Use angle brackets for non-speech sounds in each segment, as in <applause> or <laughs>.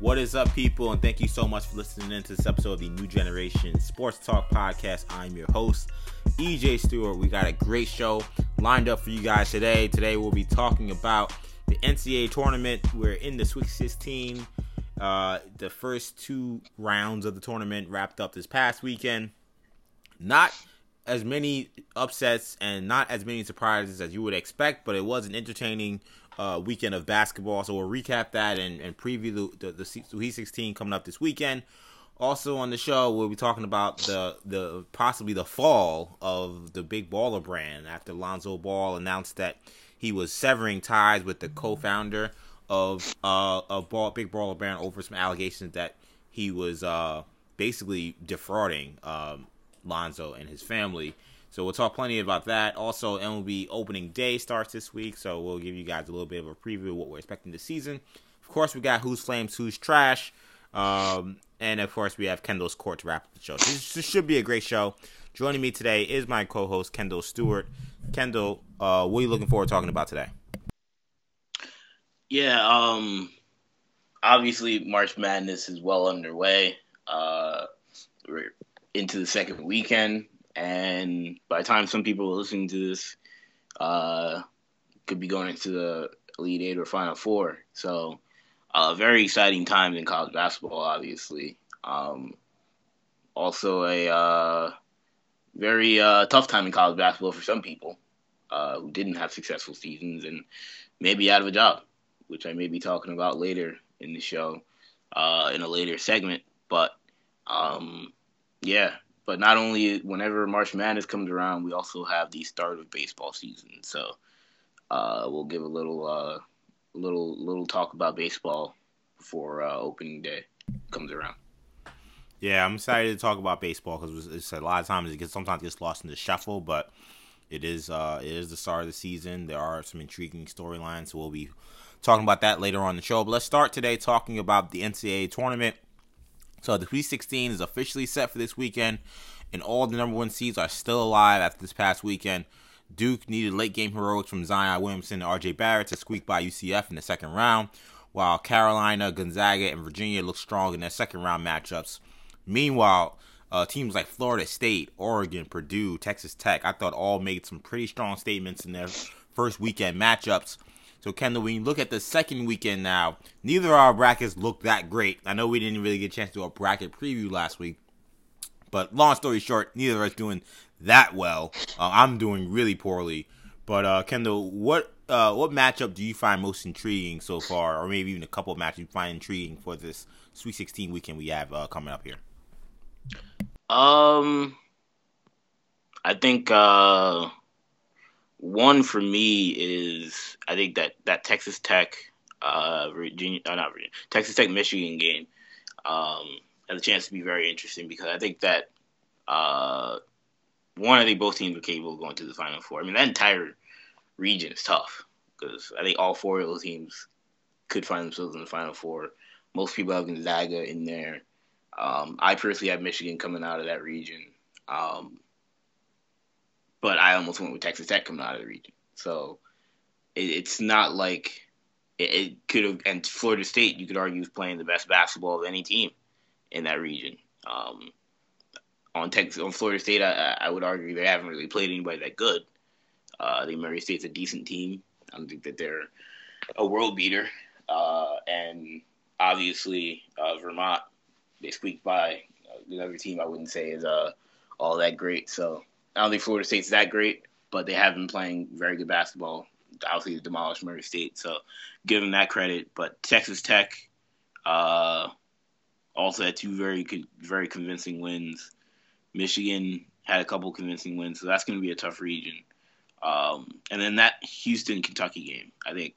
What is up, people? And thank you so much for listening in to this episode of the New Generation Sports Talk Podcast. I'm your host, EJ Stewart. We got a great show lined up for you guys today. Today, we'll be talking about the NCAA tournament. We're in the Sweet 16. Uh, the first two rounds of the tournament wrapped up this past weekend. Not as many upsets and not as many surprises as you would expect, but it was an entertaining uh, weekend of basketball. So we'll recap that and, and preview the, the, the Sweet 16 coming up this weekend. Also on the show, we'll be talking about the the possibly the fall of the Big Baller brand after Lonzo Ball announced that he was severing ties with the co-founder of uh of Ball Big Baller brand over some allegations that he was uh basically defrauding um Lonzo and his family. So we'll talk plenty about that. Also, MLB opening day starts this week, so we'll give you guys a little bit of a preview of what we're expecting this season. Of course, we got who's flames, who's trash, um, and of course we have Kendall's court to wrap up the show. This, this should be a great show. Joining me today is my co-host Kendall Stewart. Kendall, uh, what are you looking forward to talking about today? Yeah, um, obviously March Madness is well underway. Uh, we're into the second weekend and by the time some people are listening to this, uh, could be going into the Elite Eight or Final Four. So, uh, very exciting times in college basketball, obviously. Um, also, a uh, very uh, tough time in college basketball for some people uh, who didn't have successful seasons and maybe out of a job, which I may be talking about later in the show uh, in a later segment. But um, yeah, but not only whenever March Madness comes around, we also have the start of baseball season. So uh, we'll give a little, uh, little, little talk about baseball before uh, opening day comes around. Yeah, I'm excited to talk about baseball because it's a lot of times it gets sometimes gets lost in the shuffle, but it is uh, it is the start of the season. There are some intriguing storylines, so we'll be talking about that later on the show. But let's start today talking about the NCAA tournament. So the Sweet 16 is officially set for this weekend, and all the number one seeds are still alive after this past weekend. Duke needed late game heroics from Zion Williamson and RJ Barrett to squeak by UCF in the second round, while Carolina, Gonzaga, and Virginia look strong in their second round matchups. Meanwhile, uh, teams like Florida State, Oregon, Purdue, Texas Tech, I thought all made some pretty strong statements in their first weekend matchups. So, Kendall, when you look at the second weekend now, neither of our brackets look that great. I know we didn't really get a chance to do a bracket preview last week, but long story short, neither of us doing that well. Uh, I'm doing really poorly. But uh, Kendall, what uh, what matchup do you find most intriguing so far, or maybe even a couple of matches you find intriguing for this Sweet 16 weekend we have uh, coming up here? Um, I think uh, one for me is I think that that Texas Tech, uh, Virginia, uh, not Virginia, Texas Tech Michigan game, um, has a chance to be very interesting because I think that uh, one, I think both teams are capable of going to the Final Four. I mean, that entire region is tough because I think all four of those teams could find themselves in the Final Four. Most people have Gonzaga in there. Um, I personally have Michigan coming out of that region. Um, but I almost went with Texas Tech coming out of the region. So it, it's not like it, it could have. And Florida State, you could argue, is playing the best basketball of any team in that region. Um, on Texas, on Florida State, I, I, would argue they haven't really played anybody that good. Uh, I think Murray State's a decent team. I don't think that they're a world beater. Uh, and obviously, uh, Vermont, they squeaked by. Another team I wouldn't say is uh, all that great. So I don't think Florida State's that great, but they have been playing very good basketball. Obviously, demolished Murray State, so give them that credit. But Texas Tech uh, also had two very very convincing wins. Michigan had a couple convincing wins, so that's going to be a tough region. Um, and then that Houston Kentucky game, I think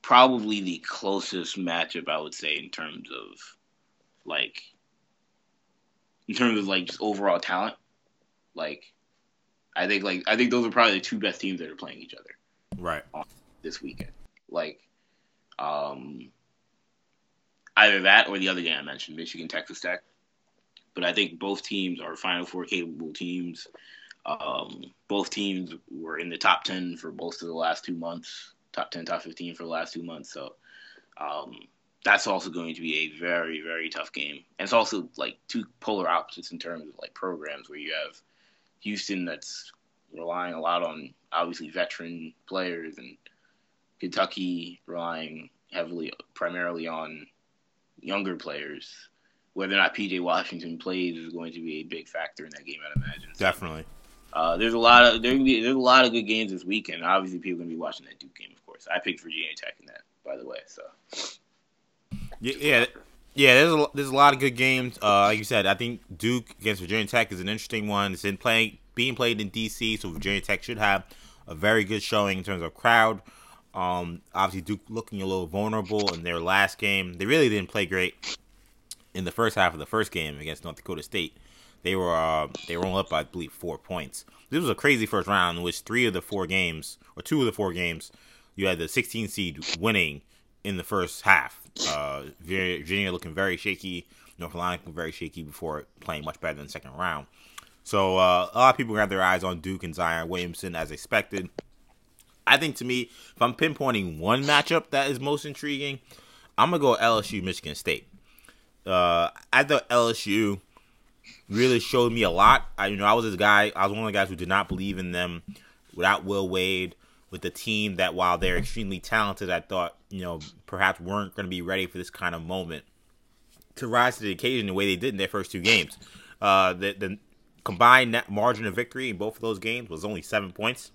probably the closest matchup I would say in terms of like in terms of like just overall talent. Like I think like I think those are probably the two best teams that are playing each other. Right. This weekend. Like um either that or the other game I mentioned, Michigan Texas Tech. But I think both teams are Final Four capable teams. Um, both teams were in the top ten for most of the last two months, top ten, top fifteen for the last two months. So um, that's also going to be a very very tough game. And it's also like two polar opposites in terms of like programs where you have Houston that's relying a lot on obviously veteran players and Kentucky relying heavily primarily on younger players. Whether or not PJ Washington plays is going to be a big factor in that game, I'd imagine. Definitely. Uh, there's a lot of there be, there's a lot of good games this weekend. Obviously, people are gonna be watching that Duke game, of course. I picked Virginia Tech in that, by the way. So yeah, yeah. There's a there's a lot of good games. Uh, like you said, I think Duke against Virginia Tech is an interesting one. It's in playing being played in DC, so Virginia Tech should have a very good showing in terms of crowd. Um, obviously Duke looking a little vulnerable in their last game. They really didn't play great in the first half of the first game against North Dakota State. They were uh, they were only up by I believe four points. This was a crazy first round in which three of the four games or two of the four games you had the 16 seed winning in the first half. Uh, Virginia looking very shaky, North Carolina looking very shaky before playing much better in the second round. So uh, a lot of people have their eyes on Duke and Zion Williamson as expected. I think to me, if I'm pinpointing one matchup that is most intriguing, I'm gonna go LSU Michigan State. Uh, I thought LSU really showed me a lot. I, you know, I was this guy. I was one of the guys who did not believe in them without Will Wade, with the team that while they're extremely talented, I thought you know perhaps weren't going to be ready for this kind of moment to rise to the occasion the way they did in their first two games. Uh, the, the combined net margin of victory in both of those games was only seven points.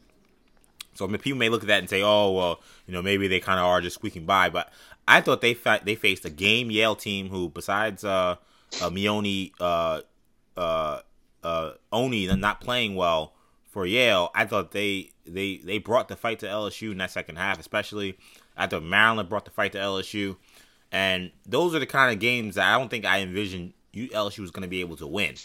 So I mean, people may look at that and say, "Oh, well, you know, maybe they kind of are just squeaking by." But I thought they fa- they faced a game Yale team who, besides uh, uh Mioni uh, uh, uh, Oni not playing well for Yale, I thought they they they brought the fight to LSU in that second half, especially. Thought Maryland brought the fight to LSU, and those are the kind of games that I don't think I envisioned LSU was going to be able to win.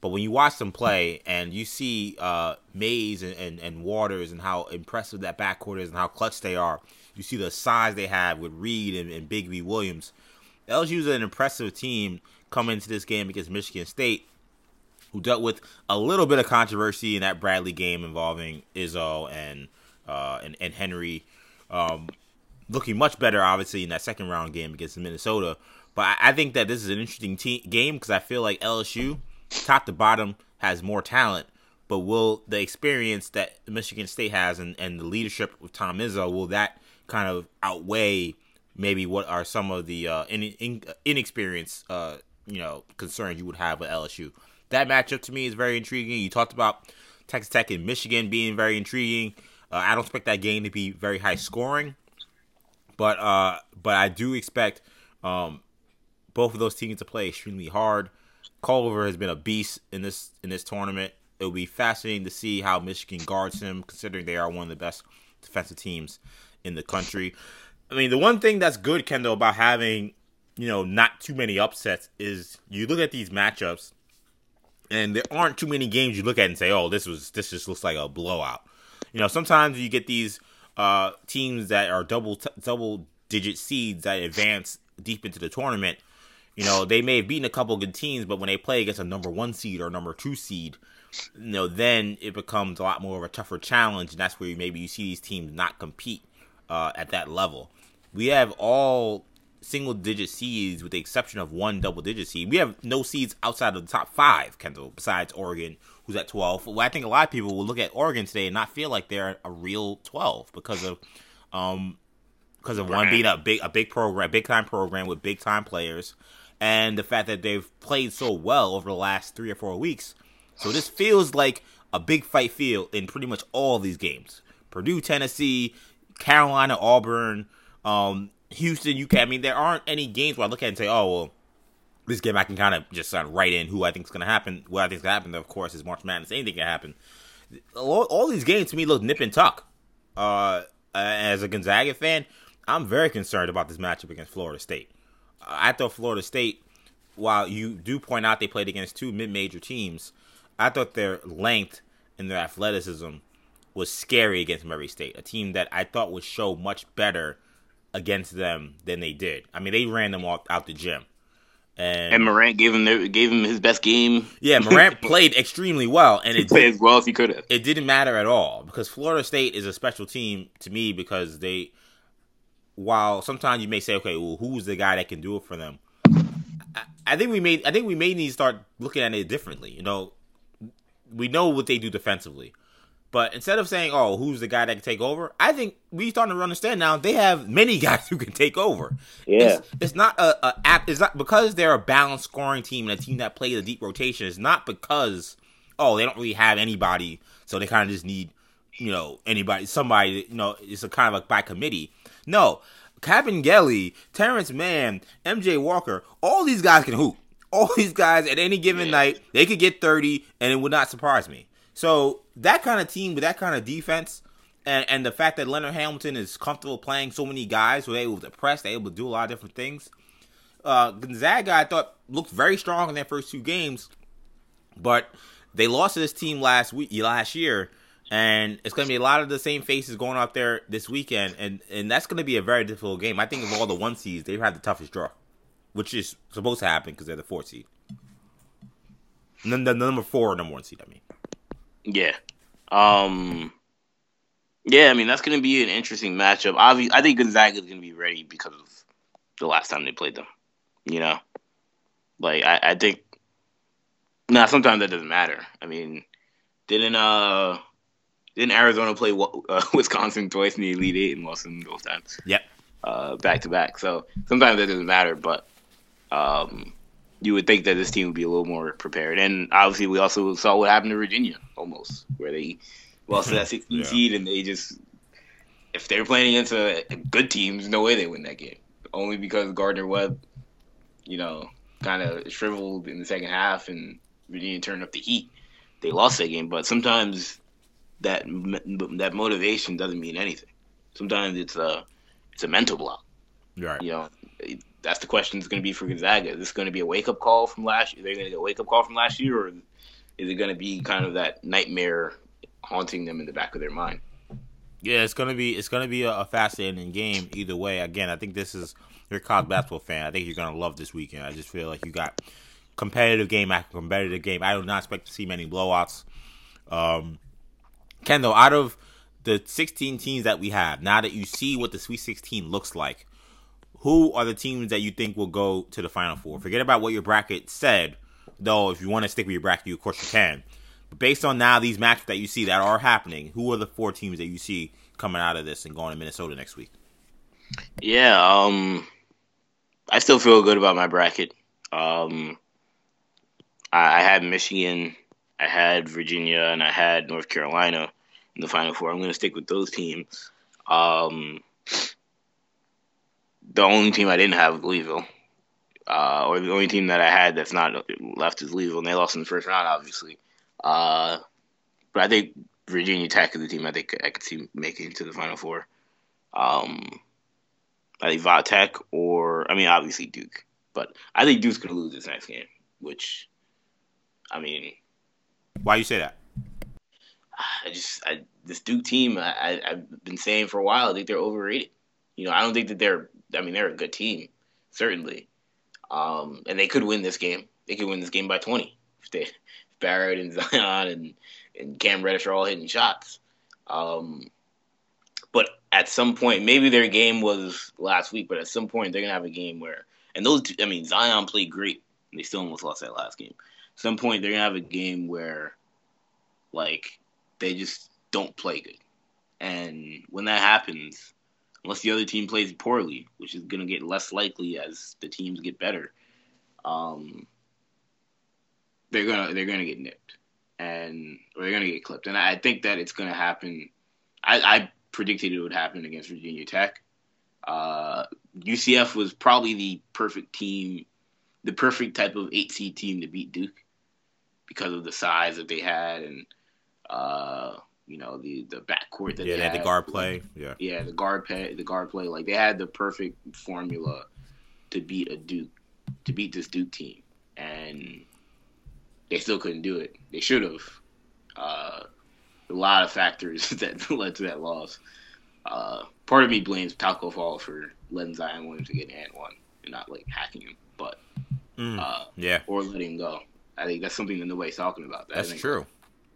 But when you watch them play and you see uh, Mays and, and, and, Waters and how impressive that backcourt is and how clutch they are, you see the size they have with Reid and, and Bigby Williams. LSU is an impressive team coming into this game against Michigan State, who dealt with a little bit of controversy in that Bradley game involving Izzo and uh, and, and Henry. Um, looking much better, obviously, in that second round game against Minnesota. But I, think that this is an interesting te- game because I feel like LSU top to bottom has more talent, but will the experience that Michigan State has and, and the leadership of Tom Izzo will that kind of outweigh maybe what are some of the uh, in, in, inexperienced uh, you know concerns you would have with LSU? That matchup to me is very intriguing. You talked about Texas Tech and Michigan being very intriguing. Uh, I don't expect that game to be very high scoring, but uh, but I do expect um, both of those teams to play extremely hard. Culver has been a beast in this in this tournament. It will be fascinating to see how Michigan guards him, considering they are one of the best defensive teams in the country. I mean, the one thing that's good, Kendall, about having you know not too many upsets is you look at these matchups, and there aren't too many games you look at and say, "Oh, this was this just looks like a blowout." You know, sometimes you get these uh, teams that are double t- double digit seeds that advance deep into the tournament you know, they may have beaten a couple good teams, but when they play against a number one seed or number two seed, you know, then it becomes a lot more of a tougher challenge, and that's where maybe you see these teams not compete uh, at that level. We have all single digit seeds with the exception of one double digit seed. We have no seeds outside of the top five, Kendall, besides Oregon, who's at 12. Well, I think a lot of people will look at Oregon today and not feel like they're a real 12 because of um because of one being a big a big program, big time program with big time players, and the fact that they've played so well over the last three or four weeks. So this feels like a big fight field in pretty much all these games. Purdue, Tennessee, Carolina, Auburn, um, Houston, UK. I mean, there aren't any games where I look at and say, oh, well, this game I can kind of just write in who I think is going to happen. What I think is going to happen, of course, is March Madness. Anything can happen. All, all, these games to me look nip and tuck. Uh, as a Gonzaga fan, I'm very concerned about this matchup against Florida State. I thought Florida State, while you do point out they played against two mid-major teams, I thought their length and their athleticism was scary against Murray State, a team that I thought would show much better against them than they did. I mean, they ran them off out the gym. And, and Morant gave him their, gave him his best game. Yeah, Morant <laughs> played extremely well, and it played as well as he could have. It didn't matter at all because Florida State is a special team to me because they while sometimes you may say, okay, well, who's the guy that can do it for them? I, I think we made I think we may need to start looking at it differently. You know, we know what they do defensively. But instead of saying, "Oh, who's the guy that can take over?" I think we starting to understand now they have many <laughs> guys who can take over. Yeah, it's, it's not a, a app. It's not because they're a balanced scoring team and a team that plays a deep rotation. It's not because oh they don't really have anybody, so they kind of just need you know anybody, somebody. You know, it's a kind of like by committee. No, Kabengele, Terrence Mann, MJ Walker, all these guys can hoop. All these guys at any given night, they could get 30, and it would not surprise me. So that kind of team with that kind of defense, and, and the fact that Leonard Hamilton is comfortable playing so many guys who are able to press, they're able to do a lot of different things. Uh, Gonzaga, I thought, looked very strong in their first two games, but they lost to this team last week, last year, and it's going to be a lot of the same faces going out there this weekend, and and that's going to be a very difficult game. I think of all the one seeds, they've had the toughest draw, which is supposed to happen because they're the fourth seed. And then the number four, number one seed. I mean. Yeah. Um Yeah, I mean that's gonna be an interesting matchup. Obviously I think Gonzaga is gonna be ready because of the last time they played them. You know? Like I, I think Nah, sometimes that doesn't matter. I mean, didn't uh didn't Arizona play <laughs> uh, Wisconsin twice in the Elite Eight and lost them both times? Yep. Uh, back to back. So sometimes that doesn't matter, but um, you would think that this team would be a little more prepared. And obviously, we also saw what happened to Virginia almost, where they lost to that <laughs> 16 yeah. seed, and they just if they're playing against a, a good team, there's no way they win that game. Only because Gardner Webb, you know, kind of shriveled in the second half, and Virginia turned up the heat. They lost that game, but sometimes that that motivation doesn't mean anything. Sometimes it's a it's a mental block. Right. You know, that's the question is going to be for Gonzaga. Is this going to be a wake up call from last year? They're going to get a wake up call from last year, or is it going to be kind of that nightmare haunting them in the back of their mind? Yeah, it's gonna be it's gonna be a, fascinating game either way. Again, I think this is you're a college basketball fan. I think you're gonna love this weekend. I just feel like you got competitive game after competitive game. I do not expect to see many blowouts. Um, Kendall, out of the 16 teams that we have, now that you see what the Sweet 16 looks like, who are the teams that you think will go to the Final Four? Forget about what your bracket said, though. If you want to stick with your bracket, you of course you can. But based on now these matches that you see that are happening, who are the four teams that you see coming out of this and going to Minnesota next week? Yeah, um, I still feel good about my bracket. Um, I, I had Michigan, I had Virginia, and I had North Carolina in the Final Four. I'm going to stick with those teams. Um, the only team I didn't have was Louisville, uh, or the only team that I had that's not left is Louisville, and they lost in the first round, obviously. Uh, but I think Virginia Tech is the team I think I could see making to the Final Four. Um, I think Va Tech or I mean obviously Duke, but I think Duke's gonna lose this next game. Which, I mean, why you say that? <sighs> I just I, this Duke team I, I I've been saying for a while I think they're overrated. You know I don't think that they're I mean, they're a good team, certainly, um, and they could win this game. They could win this game by twenty <laughs> if they if Barrett and Zion and and Cam Reddish are all hitting shots. Um, but at some point, maybe their game was last week, but at some point they're gonna have a game where, and those, I mean, Zion played great, they still almost lost that last game. At some point they're gonna have a game where, like, they just don't play good, and when that happens, unless the other team plays poorly, which is going to get less likely as the teams get better. Um, they're gonna they're gonna get nipped, and or they're gonna get clipped, and I think that it's gonna happen. I, I predicted it would happen against Virginia Tech. Uh, UCF was probably the perfect team, the perfect type of eight seed team to beat Duke because of the size that they had and uh, you know the the backcourt that yeah, they, had, the guard play. Yeah, yeah, the guard play, the guard play. Like they had the perfect formula to beat a Duke, to beat this Duke team, and they still couldn't do it. They should have. Uh, a lot of factors <laughs> that led to that loss. Uh, part of me blames Tacko Fall for letting Zion Williams get an and one and not like hacking him, but mm, uh, yeah, or letting him go. I think that's something that nobody's talking about. that That's true.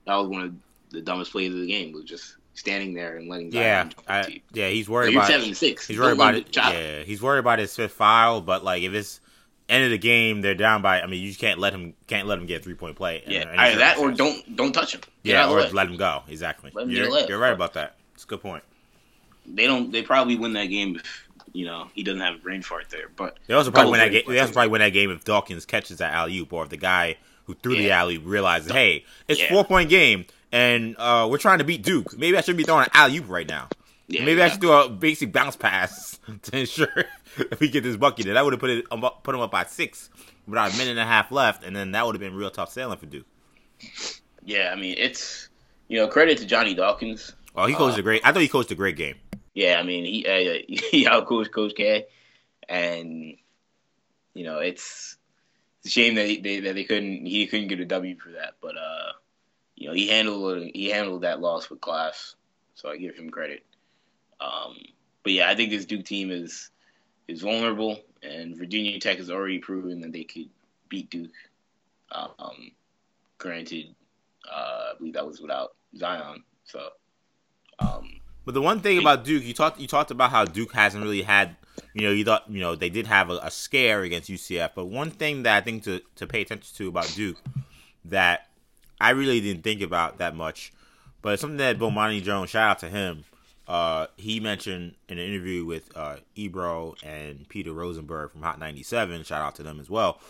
That was one of the dumbest plays of the game was just standing there and letting yeah, I, yeah, he's worried you're about seven six. he's worried about it. Yeah, he's worried about his fifth foul, but like if it's end of the game, they're down by. I mean, you just can't let him can't let him get three point play. Yeah, either that or don't don't touch him. Get yeah, or way. let him go. Exactly. Let him you're, you're right about that. It's a good point. They don't. They probably win that game if you know he doesn't have a brain fart there. But They also probably win that game. They also probably win that game if Dawkins catches that alley oop, or if the guy who threw the alley realizes, hey, it's Yeah. four point game, and uh, we're trying to beat Duke. Maybe I shouldn't be throwing an alley oop right now. yeah, Maybe I should do a basic bounce pass <laughs> to ensure <laughs> if we get this bucket. That would have put it um, put him up by six without a minute and a half left, and then that would have been real tough sailing for Duke. Yeah, I mean it's you know credit to Johnny Dawkins. Oh, he coached Uh, a great. I thought he coached a great game. Yeah, I mean he uh, <laughs> he outcoached Coach K, and you know it's, it's a shame that he, they that they couldn't he couldn't get a W for that. But uh, you know he handled he handled that loss with class, so I give him credit. Um, but yeah, I think this Duke team is is vulnerable, and Virginia Tech has already proven that they could beat Duke. Um, granted, uh, I believe that was without Zion, so. Um, But the one thing about Duke, you talked you talked about how Duke hasn't really had, you know, you thought you know they did have a, a scare against UCF, but one thing that I think to to pay attention to about Duke that I really didn't think about that much, but something that Bomani Jones, shout out to him, uh, he mentioned in an interview with uh, Ebro and Peter Rosenberg from Hot 97, shout out to them as well,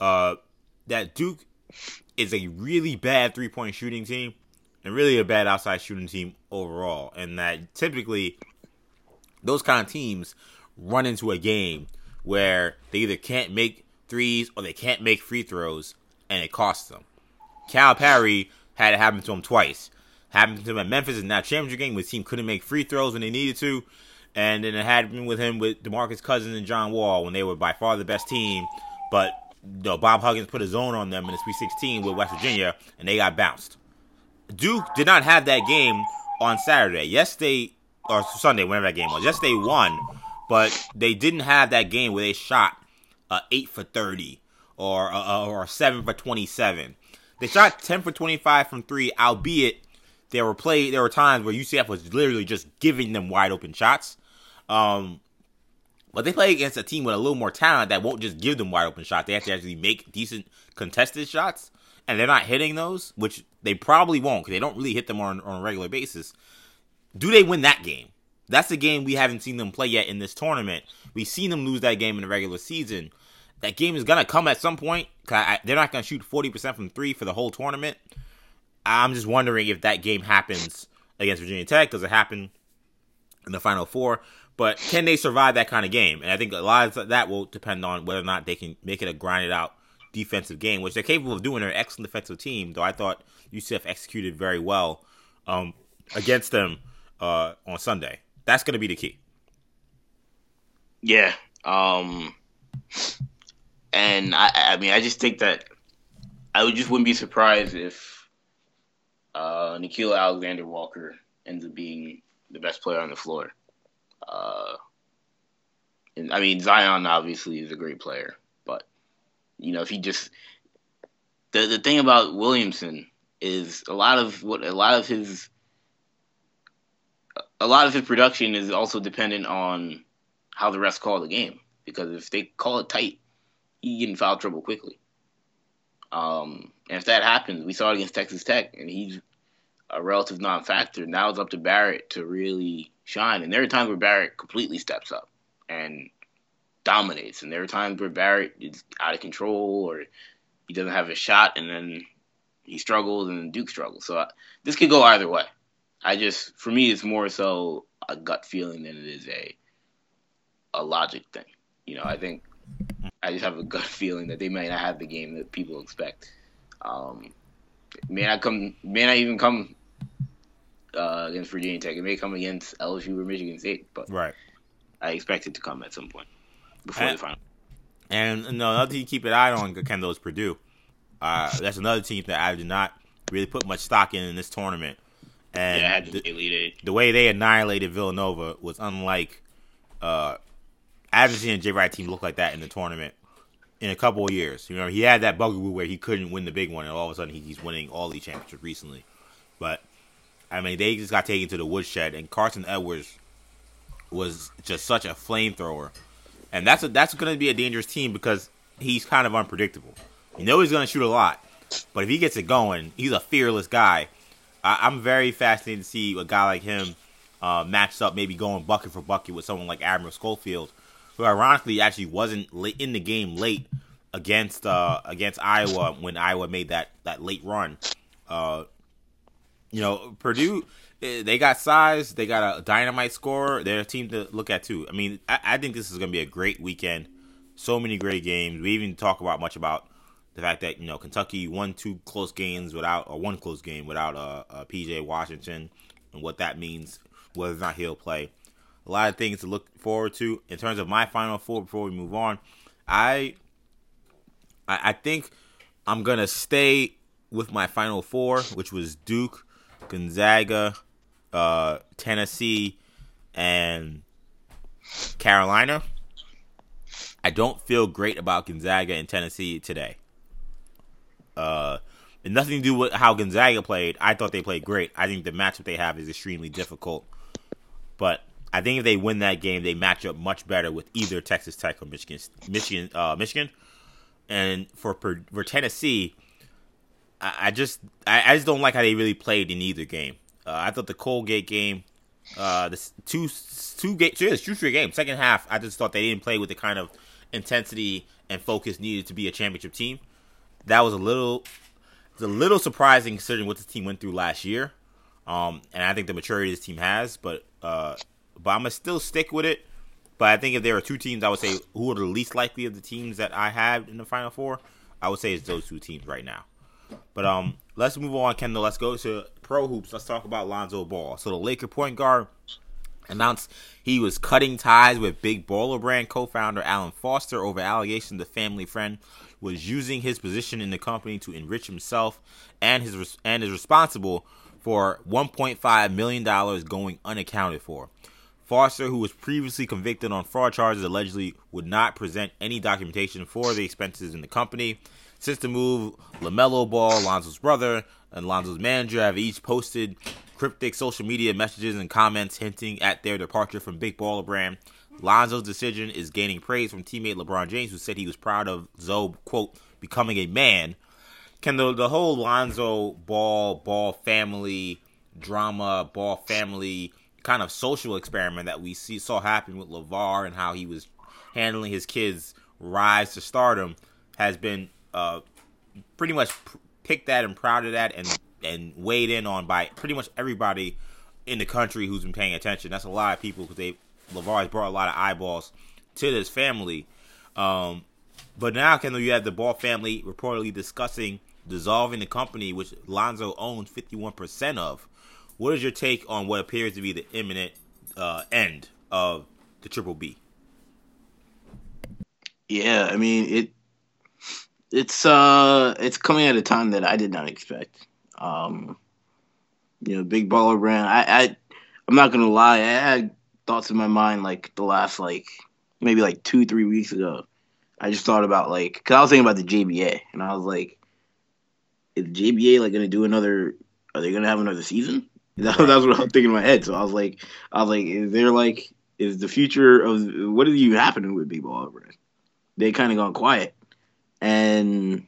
uh, that Duke is a really bad three point shooting team and really a bad outside shooting team overall. And that typically those kind of teams run into a game where they either can't make threes or they can't make free throws and it costs them. Calipari had it happen to him twice. Happened to him at Memphis in that championship game where the team couldn't make free throws when they needed to. And then it happened with him with DeMarcus Cousins and John Wall when they were by far the best team. But you know, Bob Huggins put a zone on them in the Sweet 16 with West Virginia and they got bounced. Duke did not have that game on Saturday. Yes, they or Sunday, whenever that game was. Yes, they won, but they didn't have that game where they shot uh, eight for thirty or uh, or seven for twenty-seven. They shot ten for twenty-five from three, albeit there were play there were times where UCF was literally just giving them wide open shots. Um, but they play against a team with a little more talent that won't just give them wide open shots. They have to actually make decent contested shots, and they're not hitting those, which they probably won't because they don't really hit them on, on a regular basis. Do they win that game? That's the game we haven't seen them play yet in this tournament. We've seen them lose that game in the regular season. That game is gonna come at some point. 'cause they're not gonna shoot forty percent from three for the whole tournament. I'm just wondering if that game happens against Virginia Tech because it happened in the Final Four. But can they survive that kind of game? And I think a lot of that will depend on whether or not they can make it a grinded out defensive game, which they're capable of doing. They're an excellent defensive team, though I thought UCF executed very well um, against them uh, on Sunday. That's going to be the key. Yeah. Um and I I mean I just think that I would just wouldn't be surprised if uh Nickeil Alexander Walker ends up being the best player on the floor. Uh and I mean Zion obviously is a great player, but you know, if he just the the thing about Williamson is a lot of what a lot of his a lot of his production is also dependent on how the refs call the game. Because if they call it tight, he get in foul trouble quickly. Um, and if that happens, we saw it against Texas Tech, and he's a relative non-factor. Now it's up to Barrett to really shine. And there are times where Barrett completely steps up and dominates, and there are times where Barrett is out of control or he doesn't have a shot, and then he struggles, and Duke struggles. So I, this could go either way. I just, for me, it's more so a gut feeling than it is a a logic thing. You know, I think I just have a gut <laughs> feeling that they may not have the game that people expect. Um, may not come, may not even come uh, against Virginia Tech. It may come against LSU or Michigan State, but Right. I expect it to come at some point before And- the final. And another team to keep an eye on, Kendall, is Purdue. Uh, that's another team that I did not really put much stock in in this tournament. And Yeah, the- to Elite Eight. the way they annihilated Villanova was unlike. Uh, I haven't seen a Jay Wright team look like that in the tournament in a couple of years. You know, he had that bugaboo where he couldn't win the big one, and all of a sudden he, he's winning all these championships recently. But I mean, they just got taken to the woodshed, and Carson Edwards was just such a flamethrower, and that's a, that's going to be a dangerous team because he's kind of unpredictable. You know he's going to shoot a lot, but if he gets it going, he's a fearless guy. I, am very fascinated to see a guy like him uh, matched up, maybe going bucket for bucket with someone like Admiral Schofield, who ironically actually wasn't in the game late against uh, against Iowa when Iowa made that that late run. Uh, you know, Purdue eh, they got size, they got a dynamite scorer. They're a team to look at too. I mean, I, I think this is going to be a great weekend. So many great games. We even talk about much about the fact that you know Kentucky won two close games without or one close game without uh, uh, PJ Washington and what that means, whether or not he'll play. A lot of things to look forward to in terms of my final four. Before we move on, I I, I think I'm gonna stay with my final four, which was Duke, Gonzaga, uh, Tennessee, and Carolina. I don't feel great about Gonzaga and Tennessee today. Uh, and nothing to do with how Gonzaga played. I thought they played great. I think the matchup they have is extremely difficult. But I think if they win that game, they match up much better with either Texas Tech or Michigan. Michigan, uh, Michigan. And for for Tennessee, I, I just I, I, just don't like how they really played in either game. Uh, I thought the Colgate game, uh, the two two game two, two games, second half, I just thought they didn't play with the kind of intensity and focus needed to be a championship team. That was a little it's a little surprising considering what this team went through last year. Um, and I think the maturity this team has, but uh, but I'm gonna still stick with it. But I think if there are two teams, I would say who are the least likely of the teams that I have in the final four. I would say it's those two teams right now. But um, let's move on, Kendall. Let's go to pro hoops. Let's talk about Lonzo Ball. So the Laker point guard announced he was cutting ties with Big Baller Brand co-founder Alan Foster over allegations the family friend was using his position in the company to enrich himself and his and is responsible for 1.5 million dollars going unaccounted for. Foster, who was previously convicted on fraud charges, allegedly would not present any documentation for the expenses in the company. Since the move, LaMelo Ball, Lonzo's brother, and Lonzo's manager have each posted cryptic social media messages and comments hinting at their departure from Big Baller Brand. Lonzo's decision is gaining praise from teammate LeBron James, who said he was proud of Zo, quote, becoming a man. Can the, the whole Lonzo Ball, Ball family drama, Ball family kind of social experiment that we see saw happen with LaVar and how he was handling his kids' rise to stardom has been uh, pretty much picked at and proud of that and and weighed in on by pretty much everybody in the country who's been paying attention. That's a lot of people because they LaVar has brought a lot of eyeballs to this family. Um, but now, Kendall, you have the Ball family reportedly discussing dissolving the company, which Lonzo owns 51% of. What is your take on what appears to be the imminent uh, end of the Triple B? Yeah, I mean it. It's uh, it's coming at a time that I did not expect. Um, you know, big baller brand. I, I, I'm not gonna lie. I had thoughts in my mind like the last like maybe like two, three weeks ago. I just thought about like, cause I was thinking about the JBA, and I was like, is JBA like gonna do another? Are they gonna have another season? <laughs> That, that's what I'm thinking in my head. So I was like, I was like, is there like, is the future of what is you happening with Big Ball Brand? They kind of gone quiet, and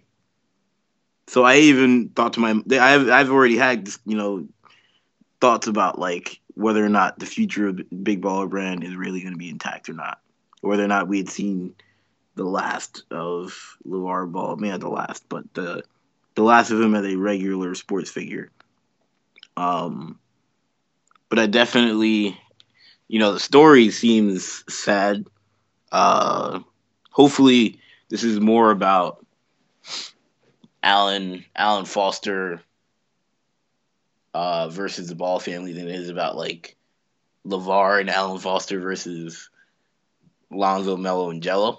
so I even thought to my, I've I've already had you know thoughts about like whether or not the future of Big Baller Brand is really going to be intact or not, whether or not we had seen the last of LaVar Ball, maybe not the last, but the the last of him as a regular sports figure. Um, but I definitely, you know, the story seems sad. Uh, hopefully, this is more about Alan Alan Foster uh, versus the Ball family than it is about like LaVar and Alan Foster versus Lonzo, Melo and Gelo.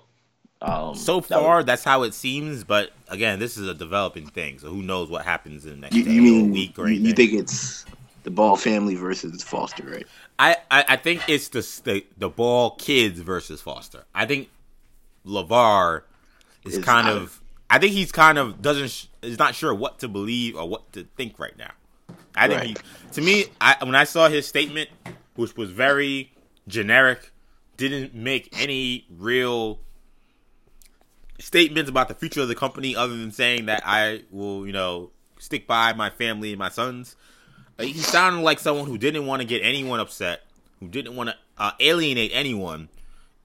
Um, so far, that that's how it seems. But again, this is a developing thing, so who knows what happens in the next you, you mean, week or anything. You think it's the Ball family versus Foster, right? I, I, I think it's the, the, the Ball kids versus Foster. I think LaVar is, is kind of. I think he's kind of doesn't is not sure what to believe or what to think right now. I think right. he, to me, I, when I saw his statement, which was very generic, didn't make any real statements about the future of the company other than saying that I will, you know, stick by my family and my sons. Uh, he sounded like someone who didn't want to get anyone upset, who didn't want to uh, alienate anyone,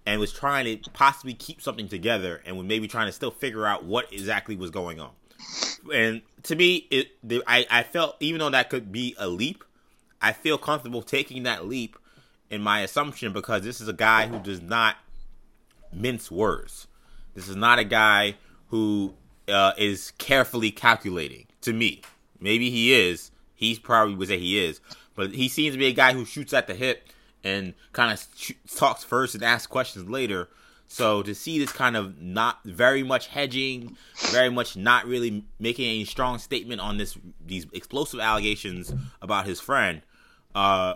and was trying to possibly keep something together, and was maybe trying to still figure out what exactly was going on. And to me, it I, I felt even though that could be a leap, I feel comfortable taking that leap in my assumption because this is a guy who does not mince words. This is not a guy who uh, is carefully calculating. To me, maybe he is. He probably would say he is, but he seems to be a guy who shoots at the hip and kind of sh- talks first and asks questions later. So to see this kind of not very much hedging, very much not really making any strong statement on this these explosive allegations about his friend, uh,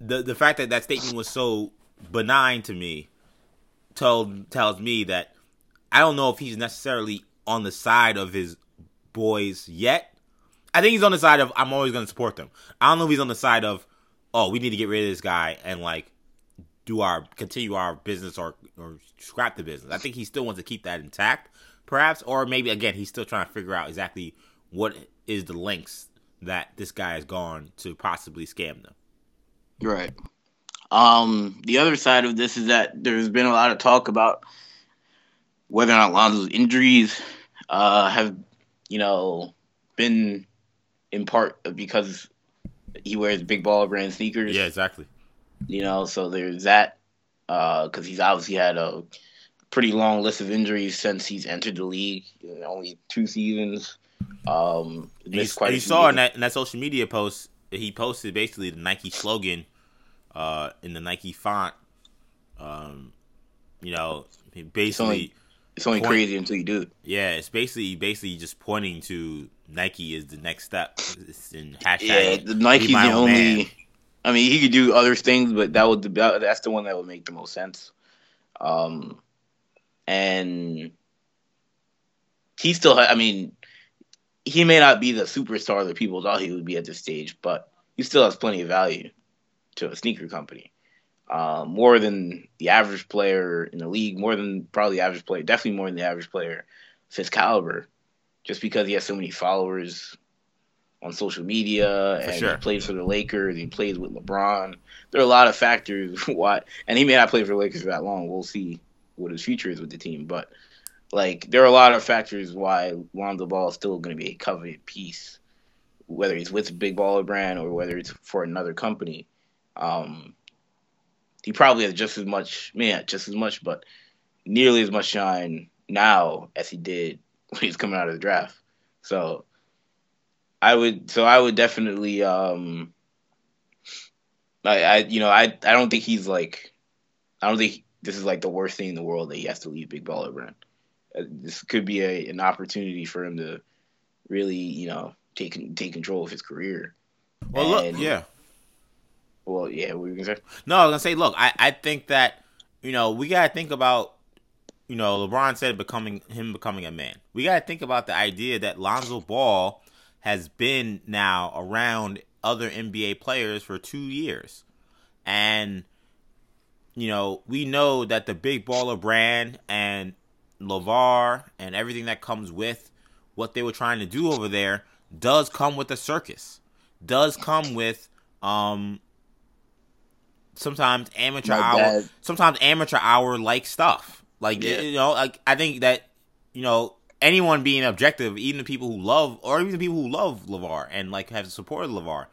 the the fact that that statement was so benign to me told tells me that I don't know if he's necessarily on the side of his boys yet. I think he's on the side of I'm always going to support them. I don't know if he's on the side of oh we need to get rid of this guy and like do our continue our business or or scrap the business. I think he still wants to keep that intact, perhaps, or maybe again he's still trying to figure out exactly what is the lengths that this guy has gone to possibly scam them. Right. Um, the other side of this is that there's been a lot of talk about whether or not Lonzo's injuries uh, have, you know, been in part because he wears big ball brand sneakers. Yeah, exactly. You know, so there's that because uh, he's obviously had a pretty long list of injuries since he's entered the league. only two seasons. Um, missed quite. You saw in that in that social media post he posted basically the Nike slogan uh, in the Nike font. Um, you know, basically. It's only, it's only point, crazy until you do it. Yeah, it's basically basically just pointing to Nike is the next step. It's in hashtag. Yeah, the Nike's the only. Man. I mean, he could do other things, but that would that's the one that would make the most sense. Um, and he still. I mean, he may not be the superstar that people thought he would be at this stage, but he still has plenty of value to a sneaker company. Uh, more than the average player in the league, more than probably the average player, definitely more than the average player of his caliber, just because he has so many followers on social media and sure. he plays for the Lakers, he plays with LeBron. There are a lot of factors <laughs> why, and he may not play for the Lakers for that long. We'll see what his future is with the team, but like there are a lot of factors why Lonzo Ball is still going to be a coveted piece, whether he's with Big Baller Brand or whether it's for another company. Um, he probably has just as much, man, just as much, but nearly as much shine now as he did <laughs> when he was coming out of the draft. So I would, so I would definitely, um, I, I, you know, I, I don't think he's like, I don't think this is like the worst thing in the world that he has to leave Big Baller Brand this could be a, an opportunity for him to really, you know, take take control of his career. Well, and, look, yeah. Well, yeah, what were gonna say? No, I was gonna say, look, I, I think that you know we gotta think about you know LeBron said becoming him becoming a man. We gotta think about the idea that Lonzo Ball has been now around other NBA players for two years, and you know we know that the big baller brand and LaVar and everything that comes with what they were trying to do over there does come with a circus. Does come with um sometimes amateur My hour dad. sometimes amateur hour like stuff. Like yeah. you know, like I think that you know anyone being objective, even the people who love or even the people who love LaVar and like have supported LaVar.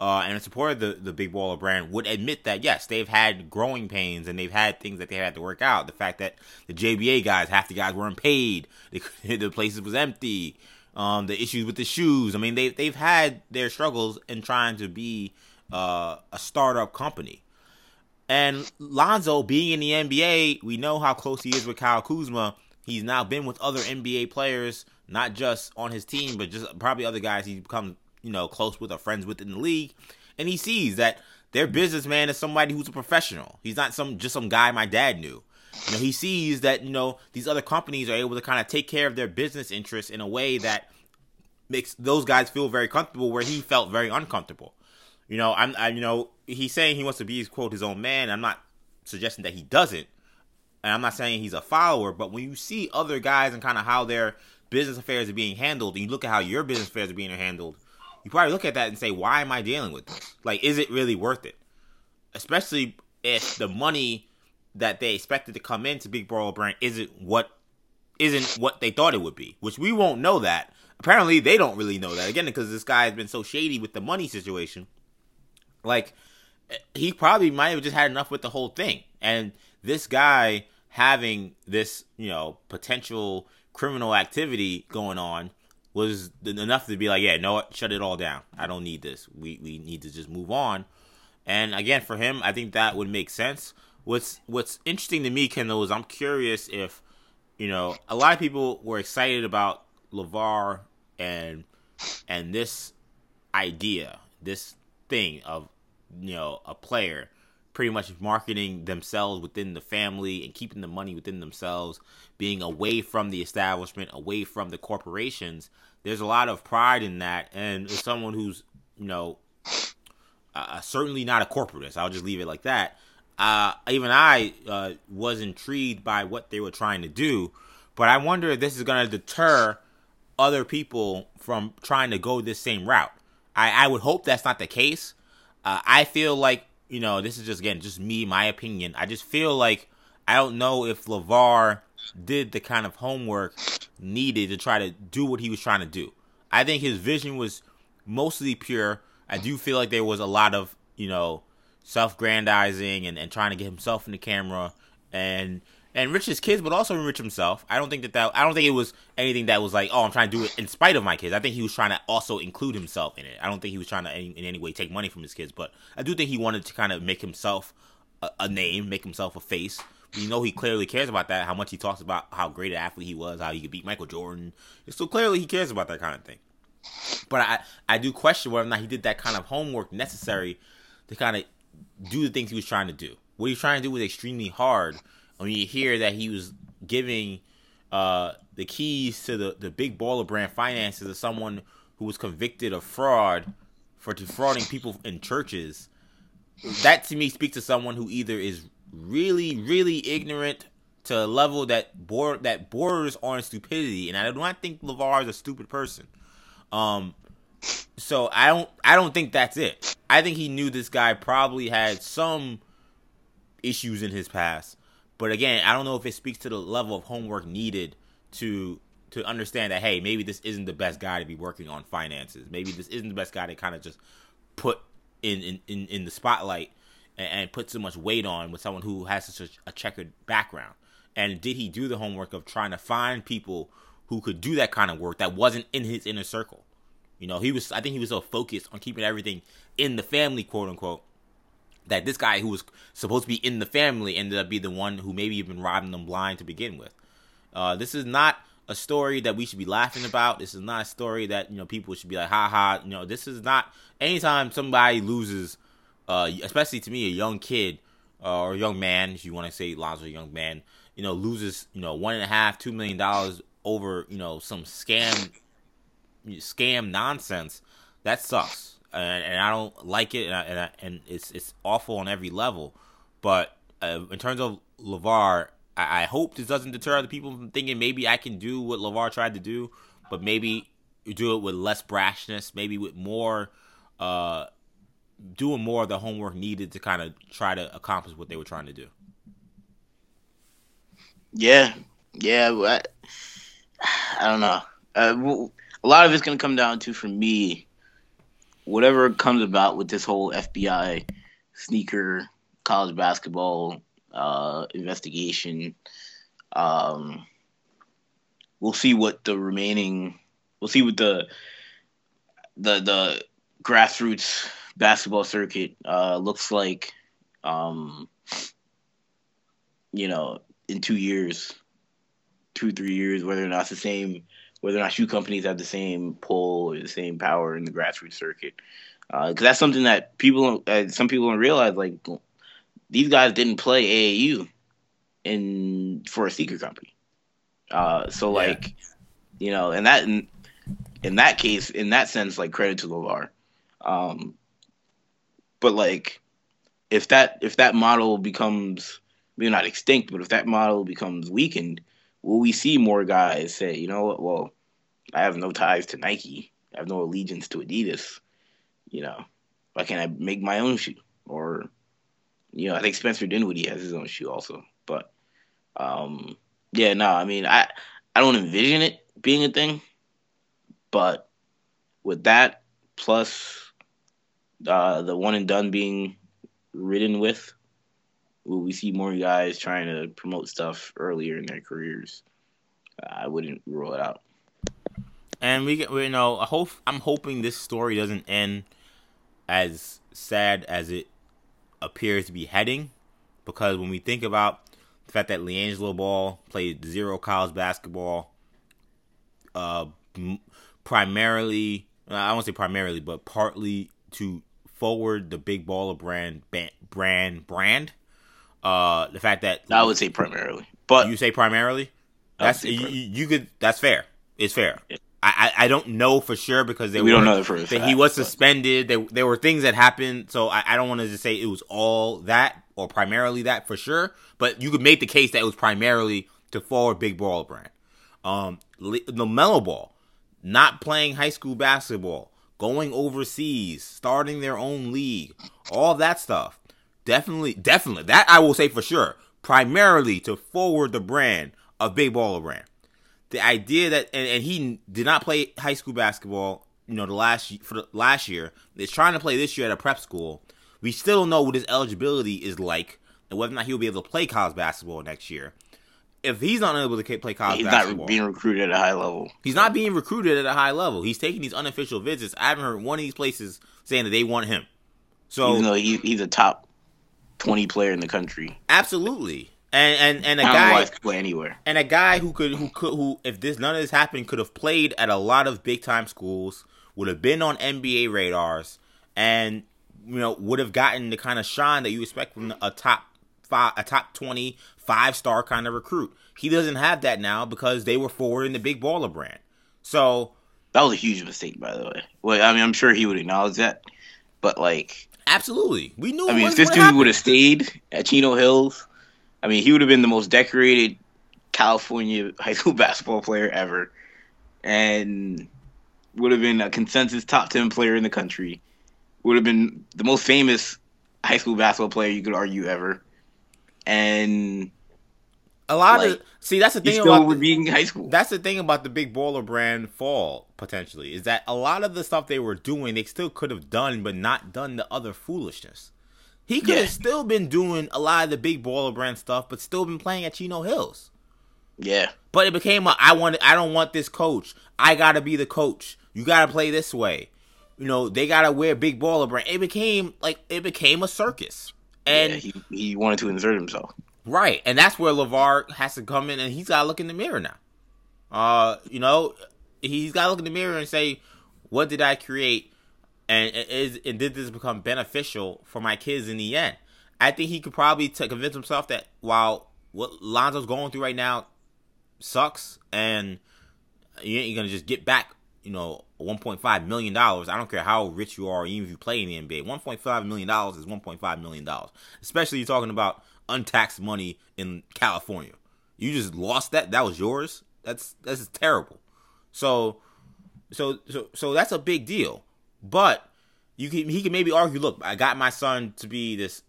uh, and supported the, the Big Baller brand would admit that yes, they've had growing pains and they've had things that they had to work out. The fact that the JBA guys, half the guys weren't paid, <laughs> they, the places was empty, um, the issues with the shoes. I mean, they they've had their struggles in trying to be uh, a startup company. And Lonzo being in the NBA, we know how close he is with Kyle Kuzma. He's now been with other NBA players, not just on his team, but just probably other guys he's become you know, close with or friends with in the league, and he sees that their businessman is somebody who's a professional. He's not some just some guy my dad knew. You know, he sees that you know these other companies are able to kind of take care of their business interests in a way that makes those guys feel very comfortable where he felt very uncomfortable. You know, I'm, I, you know, he's saying he wants to be his quote his own man. I'm not suggesting that he doesn't, and I'm not saying he's a follower. But when you see other guys and kind of how their business affairs are being handled, and you look at how your business affairs are being handled, you probably look at that and say, why am I dealing with this? Like, is it really worth it? Especially if the money that they expected to come into Big Baller Brand isn't what isn't what they thought it would be, which we won't know that. Apparently, they don't really know that again because this guy has been so shady with the money situation. Like, he probably might have just had enough with the whole thing, and this guy having this, you know, potential criminal activity going on was enough to be like, yeah, no, shut it all down. I don't need this. We we need to just move on. And again, for him, I think that would make sense. What's What's interesting to me, Kendall, is I'm curious if you know a lot of people were excited about LaVar and and this idea, this thing of you know a player pretty much marketing themselves within the family and keeping the money within themselves, being away from the establishment, away from the corporations. There's a lot of pride in that, and as someone who's you know uh, certainly not a corporatist, I'll just leave it like that. Uh, even I uh, was intrigued by what they were trying to do, but I wonder if this is going to deter other people from trying to go this same route. I, I would hope that's not the case. Uh, I feel like you know this is just again just me, my opinion. I just feel like I don't know if LaVar did the kind of homework needed to try to do what he was trying to do. I think his vision was mostly pure. I do feel like there was a lot of you know self-grandizing and, and trying to get himself in the camera and enrich his kids, but also enrich himself. I don't think that that I don't think it was anything that was like, oh, I'm trying to do it in spite of my kids. I think he was trying to also include himself in it. I don't think he was trying to in, in any way take money from his kids, but I do think he wanted to kind of make himself a, a name, make himself a face. You know, he clearly cares about that. How much he talks about how great an athlete he was, how he could beat Michael Jordan. So clearly, he cares about that kind of thing. But I I do question whether or not he did that kind of homework necessary to kind of do the things he was trying to do. What he was trying to do was extremely hard. When you hear that he was giving uh, the keys to the, the big baller brand finances to someone who was convicted of fraud for defrauding people in churches, that to me speaks to someone who either is really, really ignorant to a level that bor- that borders on stupidity, and I do not think LaVar is a stupid person. Um, so I don't I don't think that's it. I think he knew this guy probably had some issues in his past. But again, I don't know if it speaks to the level of homework needed to to understand that hey, maybe this isn't the best guy to be working on finances. Maybe this isn't the best guy to kind of just put in in, in, in the spotlight and, and, put so much weight on with someone who has such a, a checkered background. And did he do the homework of trying to find people who could do that kind of work that wasn't in his inner circle? You know, he was. I think he was so focused on keeping everything in the family, quote unquote, that this guy who was supposed to be in the family ended up being the one who maybe even robbing them blind to begin with. Uh, this is not a story that we should be laughing about. This is not a story that you know people should be like, ha ha. You know, this is not. Anytime somebody loses, uh, especially to me, a young kid uh, or a young man, if you want to say Lonzo, a young man, you know, loses you know one and a half, two million dollars over you know some scam scam nonsense, that sucks, and, and I don't like it, and, I, and, I, and, it's it's awful on every level. But uh, in terms of LaVar, I, I, hope this doesn't deter other people from thinking maybe I can do what LaVar tried to do, but maybe do it with less brashness, maybe with more, uh, doing more of the homework needed to kind of try to accomplish what they were trying to do. Yeah, yeah, I, <sighs> I don't know. Uh, a lot of it's to come down to for me whatever comes about with this whole FBI sneaker college basketball uh, investigation. Um, we'll see what the remaining. We'll see what the the the grassroots basketball circuit uh, looks like. Um, you know, in two years, two three years, whether or not it's the same whether or not shoe companies have the same pull or the same power in the grassroots circuit. Because uh, that's something that people, uh, some people don't realize. Like these guys didn't play AAU in for a sneaker company. Uh, so like, you know, and that and in that case, in that sense, like credit to LaVar. Um, but like, if that if that model becomes maybe not extinct, but if that model becomes weakened, will we see more guys say, you know what? Well, I have no ties to Nike. I have no allegiance to Adidas. You know, why can't I make my own shoe? Or, you know, I think Spencer Dinwiddie has his own shoe also. But, um, yeah, no, I mean, I I don't envision it being a thing. But with that plus uh, the one and done being ridden with, will we see more guys trying to promote stuff earlier in their careers? I wouldn't rule it out. And we, you know, I hope I'm hoping this story doesn't end as sad as it appears to be heading, because when we think about the fact that LiAngelo Ball played zero college basketball, uh, primarily, I won't say primarily, but partly to forward the big baller brand brand brand. Uh, the fact that I would say primarily, but you say primarily. That's you, you, could. That's fair. It's fair. Yeah. I, I don't know for sure because they we don't know for fact, he was suspended. There, there were things that happened, so I, I don't want to just say it was all that or primarily that for sure. But you could make the case that it was primarily to forward big Ball brand. Um, the Melo Ball, not playing high school basketball, going overseas, starting their own league, all that stuff. Definitely, definitely. That I will say for sure. Primarily to forward the brand of Big Baller Brand. The idea that and, and he did not play high school basketball, you know, the last for the last year. Is trying to play this year at a prep school. We still don't know what his eligibility is like and whether or not he'll be able to play college basketball next year if he's not able to play college he's basketball, not being recruited at a high level. He's not being recruited at a high level. He's taking these unofficial visits. I haven't heard one of these places saying that they want him. So even though he, he's a top twenty player in the country, absolutely. And and and a guy could play anywhere. And a guy who could who could who if this none of this happened could have played at a lot of big time schools, would have been on NBA radars, and you know would have gotten the kind of shine that you expect from a top five, a top 20 five star kind of recruit. He doesn't have that now because they were forward in the big baller brand. So that was a huge mistake, by the way. Well, I mean, I'm sure he would acknowledge that, but like, absolutely, we knew. I mean, if this dude would have stayed at Chino Hills, I mean, he would have been the most decorated California <laughs> high school basketball player ever, and would have been a consensus top ten player in the country. Would have been the most famous high school basketball player you could argue ever and a lot like, of see that's the thing about the, being high school. That's the thing about the big baller brand fall potentially is that a lot of the stuff they were doing they still could have done, but not done the other foolishness. He could yeah. have still been doing a lot of the big baller brand stuff, but still been playing at Chino Hills. Yeah, but it became a I want I don't want this coach. I gotta be the coach. You gotta play this way. You know they gotta wear big baller brand. It became like it became a circus. And yeah, he, he wanted to insert himself. Right. And that's where LaVar has to come in and he's got to look in the mirror now. Uh, you know, he's got to look in the mirror and say, what did I create? And is and did this become beneficial for my kids in the end? I think he could probably t- convince himself that while what Lonzo's going through right now sucks, and you ain't gonna just get back, you know, 1.5 million dollars. I don't care how rich you are, even if you play in the NBA. 1.5 million dollars is 1.5 million dollars. Especially you're talking about untaxed money in California. You just lost that. That was yours. That's that's terrible. So so so so that's a big deal. But you can he can maybe argue, look, I got my son to be this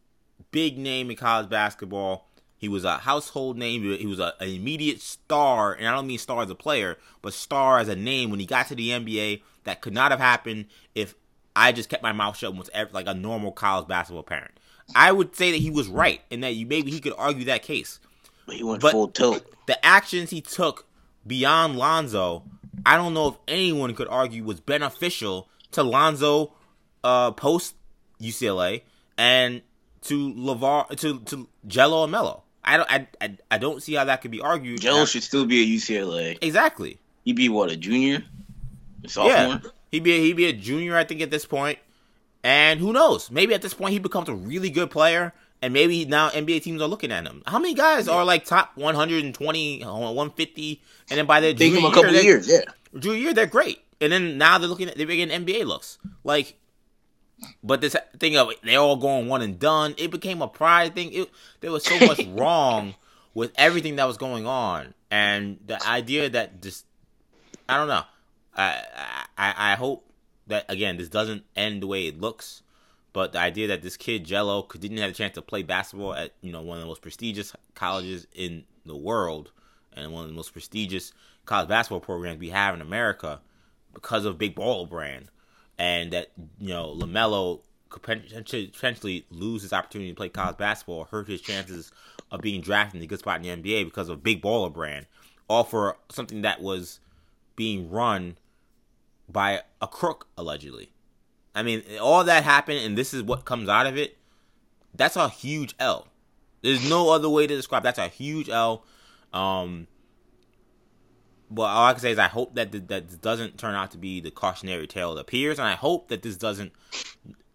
big name in college basketball. He was a household name. He was a, an immediate star, and I don't mean star as a player, but star as a name when he got to the NBA. That could not have happened if I just kept my mouth shut was like a normal college basketball parent. I would say that he was right, and that you maybe he could argue that case. But he went but full tilt. The actions he took beyond Lonzo, I don't know if anyone could argue was beneficial to Lonzo uh, post UCLA and to LaVar to to Gelo and Melo. I don't I, I, I don't see how that could be argued. Joe should still be at UCLA. Exactly. He'd be what a junior, a sophomore. Yeah. He'd be a, he'd be a junior, I think, at this point. And who knows? Maybe at this point he becomes a really good player, and maybe now NBA teams are looking at him. How many guys are like top 120, 150, and then by the their junior a couple year, years, yeah, junior year they're great. and then now they're looking at they're getting NBA looks. Like, but this thing of they're all going one and done, it became a pride thing. It, there was so much <laughs> wrong with everything that was going on, and the idea that just I don't know. I I I hope that again this doesn't end the way it looks. But the idea that this kid Gelo didn't have a chance to play basketball at you know one of the most prestigious colleges in the world and one of the most prestigious college basketball programs we have in America because of Big Baller Brand, and that you know LaMelo could potentially lose his opportunity to play college basketball, hurt his chances of being drafted in a good spot in the NBA because of Big Baller Brand, all for something that was being run by a crook allegedly. I mean, all that happened, and this is what comes out of it. That's a huge L. There's no other way to describe. That's a huge L. Um, but all I can say is I hope that th- that doesn't turn out to be the cautionary tale it appears, and I hope that this doesn't,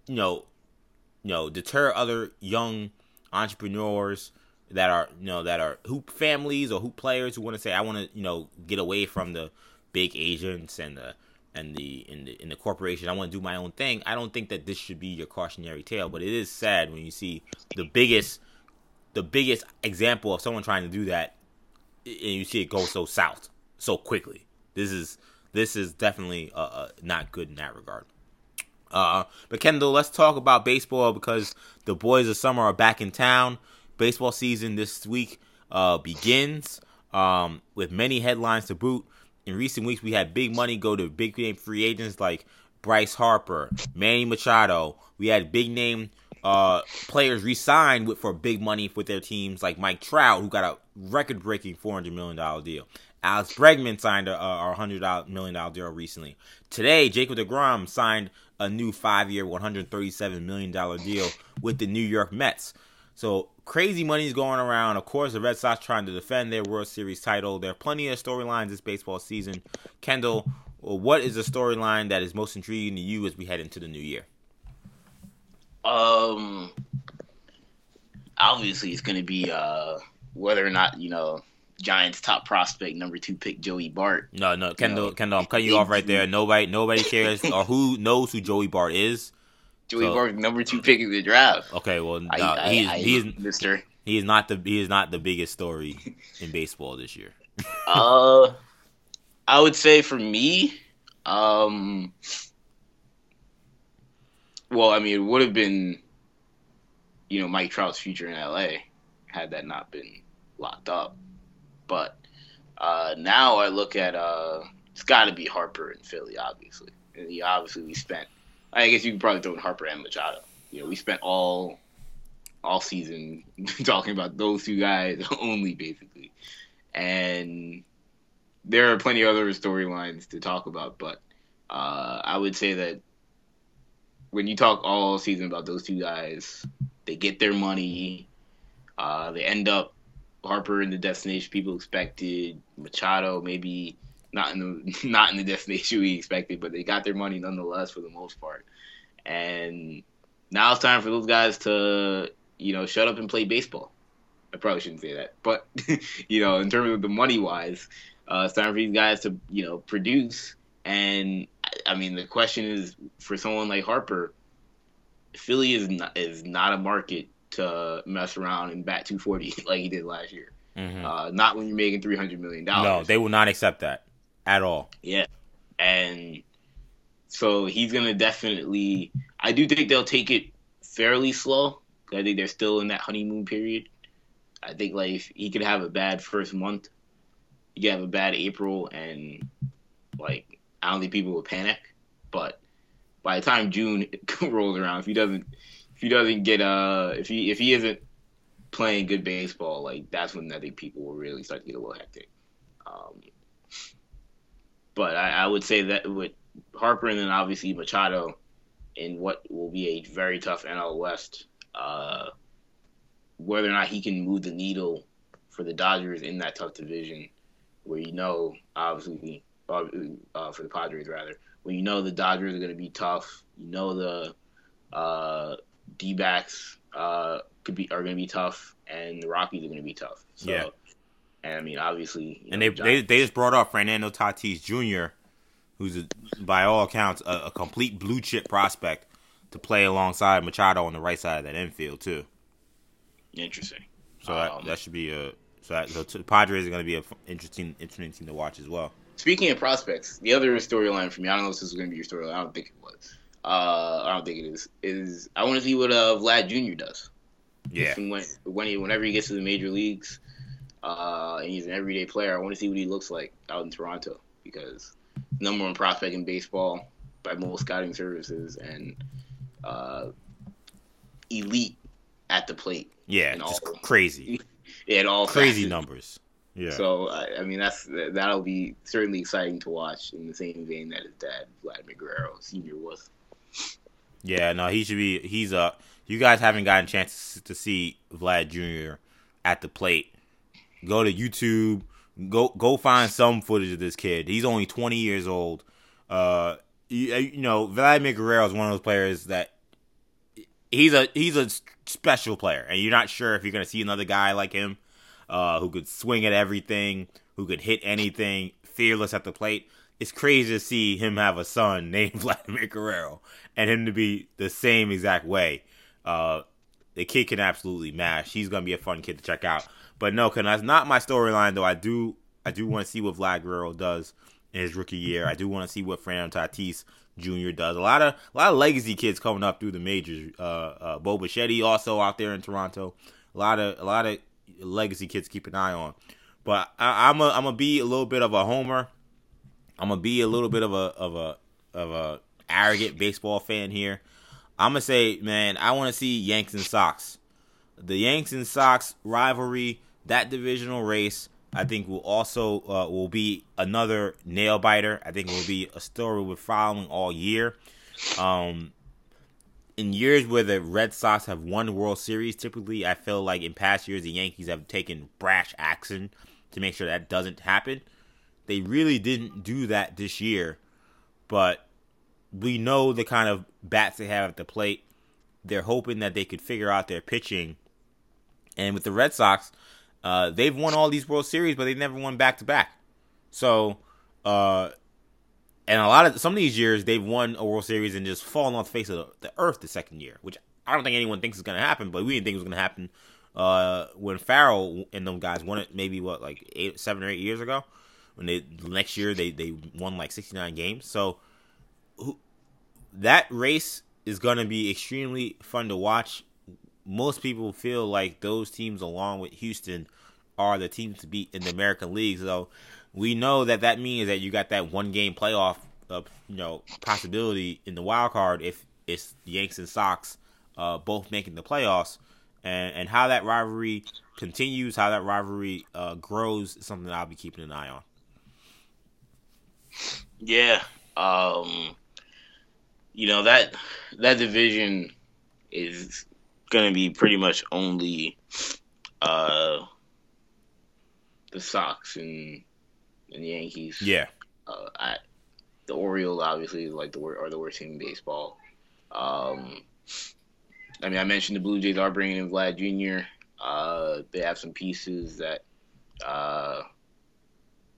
you know, you know, deter other young entrepreneurs that are you know that are hoop families or hoop players who want to say I want to you know get away from the big agents and the and the in the in the corporation I want to do my own thing. I don't think that this should be your cautionary tale, but it is sad when you see the biggest the biggest example of someone trying to do that and you see it go so south so quickly. This is this is definitely uh, uh, not good in that regard. Uh, but Kendall, let's talk about baseball because the boys of summer are back in town. Baseball season this week uh, begins um, with many headlines to boot. In recent weeks, we had big money go to big name free agents like Bryce Harper, Manny Machado. We had big name uh, players re-signed with for big money with their teams, like Mike Trout, who got a record-breaking four hundred million dollar deal. Alex Bregman signed a, a hundred million dollar deal recently. Today, Jacob deGrom signed a new five-year, one hundred thirty-seven million dollar deal with the New York Mets. So crazy money is going around. Of course, the Red Sox trying to defend their World Series title. There are plenty of storylines this baseball season. Kendall, what is the storyline that is most intriguing to you as we head into the new year? Um, obviously, it's going to be uh, whether or not you know Giants top prospect number two pick Joey Bart. No, no, Kendall, you know, Kendall, I'm cutting you off right there. Nobody, nobody cares or who knows who Joey Bart is. Joey so, Bart, number two pick in the draft. Okay, well, uh, I, he's I, he's Mister. He is not the he is not the biggest story in baseball this year. <laughs> uh, I would say for me, um, well, I mean, it would have been, you know, Mike Trout's future in LA had that not been locked up. But uh, now I look at uh, it's got to be Harper and Philly, obviously. And he, obviously, we spent. I guess you could probably throw in Harper and Machado. You know, we spent all all season <laughs> talking about those two guys <laughs> only, basically. And there are plenty of other storylines to talk about, but uh, I would say that when you talk all season about those two guys, they get their money. Uh, they end up Harper in the destination people expected. Machado maybe not in the <laughs> not in the destination we expected, but they got their money nonetheless for the most part. And now it's time for those guys to you know shut up and play baseball. I probably shouldn't say that, but <laughs> you know in terms of the money wise, uh, it's time for these guys to you know produce. And I mean the question is for someone like Harper, Philly is not is not a market to mess around and bat 240 <laughs> like he did last year. Mm-hmm. Uh, not when you're making 300 million dollars. No, they will not accept that at all. Yeah, and so he's gonna definitely. I do think they'll take it fairly slow. I think they're still in that honeymoon period. I think like he could have a bad first month, he could have a bad April, and like I don't think people will panic. But by the time June <laughs> rolls around, if he doesn't if he doesn't get uh if he if he isn't playing good baseball, like that's when I think people will really start to get a little hectic. Um, but I, I would say that with Harper and then obviously Machado in what will be a very tough NL West, uh, whether or not he can move the needle for the Dodgers in that tough division, where you know obviously uh, for the Padres rather, where you know the Dodgers are going to be tough, you know the uh, D backs uh, could be are going to be tough, and the Rockies are going to be tough. So, yeah. And I mean, obviously, and know, they, they they just brought up Fernando Tatis Jr. who's a, by all accounts a, a complete blue chip prospect to play alongside Machado on the right side of that infield too. Interesting. So that, Um, that should be a so, that, so t- Padres are going to be a f- interesting interesting team to watch as well. Speaking of prospects, the other storyline for me, I don't know if this is going to be your storyline. I don't think it was. Uh, I don't think it is. Is I want to see what uh, Vlad Jr. does. Yeah, When, when he, whenever he gets to the major leagues, uh, and he's an everyday player, I want to see what he looks like out in Toronto because number one prospect in baseball by most scouting services and uh, elite at the plate. yeah, just all- crazy, <laughs> In all crazy facets. numbers. Yeah, So I, I mean that's that'll be certainly exciting to watch in the same vein that his dad Vladimir Guerrero Senior was. yeah. No, he should be. He's a. You guys haven't gotten a chance to see Vlad Jr. at the plate. Go to YouTube. Go go find some footage of this kid. He's only 20 years old. Uh, you, you know, Vladimir Guerrero is one of those players that he's a he's a special player, and you're not sure if you're gonna see another guy like him, uh, who could swing at everything, who could hit anything, fearless at the plate. It's crazy to see him have a son <laughs> named Vladimir Guerrero, and him to be the same exact way. Uh, the kid can absolutely mash. He's gonna be a fun kid to check out. But no, because that's not my storyline though. I do I do want to see what Vlad Guerrero does in his rookie year. I do want to see what Fernando Tatis Jr. does. A lot of a lot of legacy kids coming up through the majors. Uh, uh, Bo Bichette also out there in Toronto. A lot of a lot of legacy kids keep an eye on. But I, I'm a I'm gonna be a little bit of a homer. I'm gonna be a little bit of a of a of a arrogant baseball fan here. I'm gonna say, man, I want to see Yanks and Sox. The Yanks and Sox rivalry, that divisional race, I think will also uh, will be another nail biter. I think it will be a story we're following all year. Um, in years where the Red Sox have won World Series, typically I feel like in past years the Yankees have taken brash action to make sure that doesn't happen. They really didn't do that this year, but we know the kind of bats they have at the plate. They're hoping that they could figure out their pitching. And with the Red Sox, uh, they've won all these World Series, but they've never won back to back. So, uh, and a lot of some of these years they've won a World Series and just fallen off the face of the, the earth the second year, which I don't think anyone thinks is going to happen. But we didn't think it was going to happen uh, when Farrell and them guys won it. Maybe what like eight, seven or eight years ago. When they the next year they they won like sixty nine games. So who, that race is going to be extremely fun to watch. Most people feel like those teams, along with Houston, are the teams to beat in the American League. So we know that that means that you got that one game playoff, uh, you know, possibility in the wild card if it's Yanks and Sox uh, both making the playoffs, and and how that rivalry continues, how that rivalry uh, grows, is something I'll be keeping an eye on. Yeah, um, you know that that division is going to be pretty much only uh, the Sox and and the Yankees. Yeah, uh, I, the Orioles obviously is like the wor- are the worst team in baseball. Um, I mean, I mentioned the Blue Jays are bringing in Vlad Jr. Uh, they have some pieces that uh,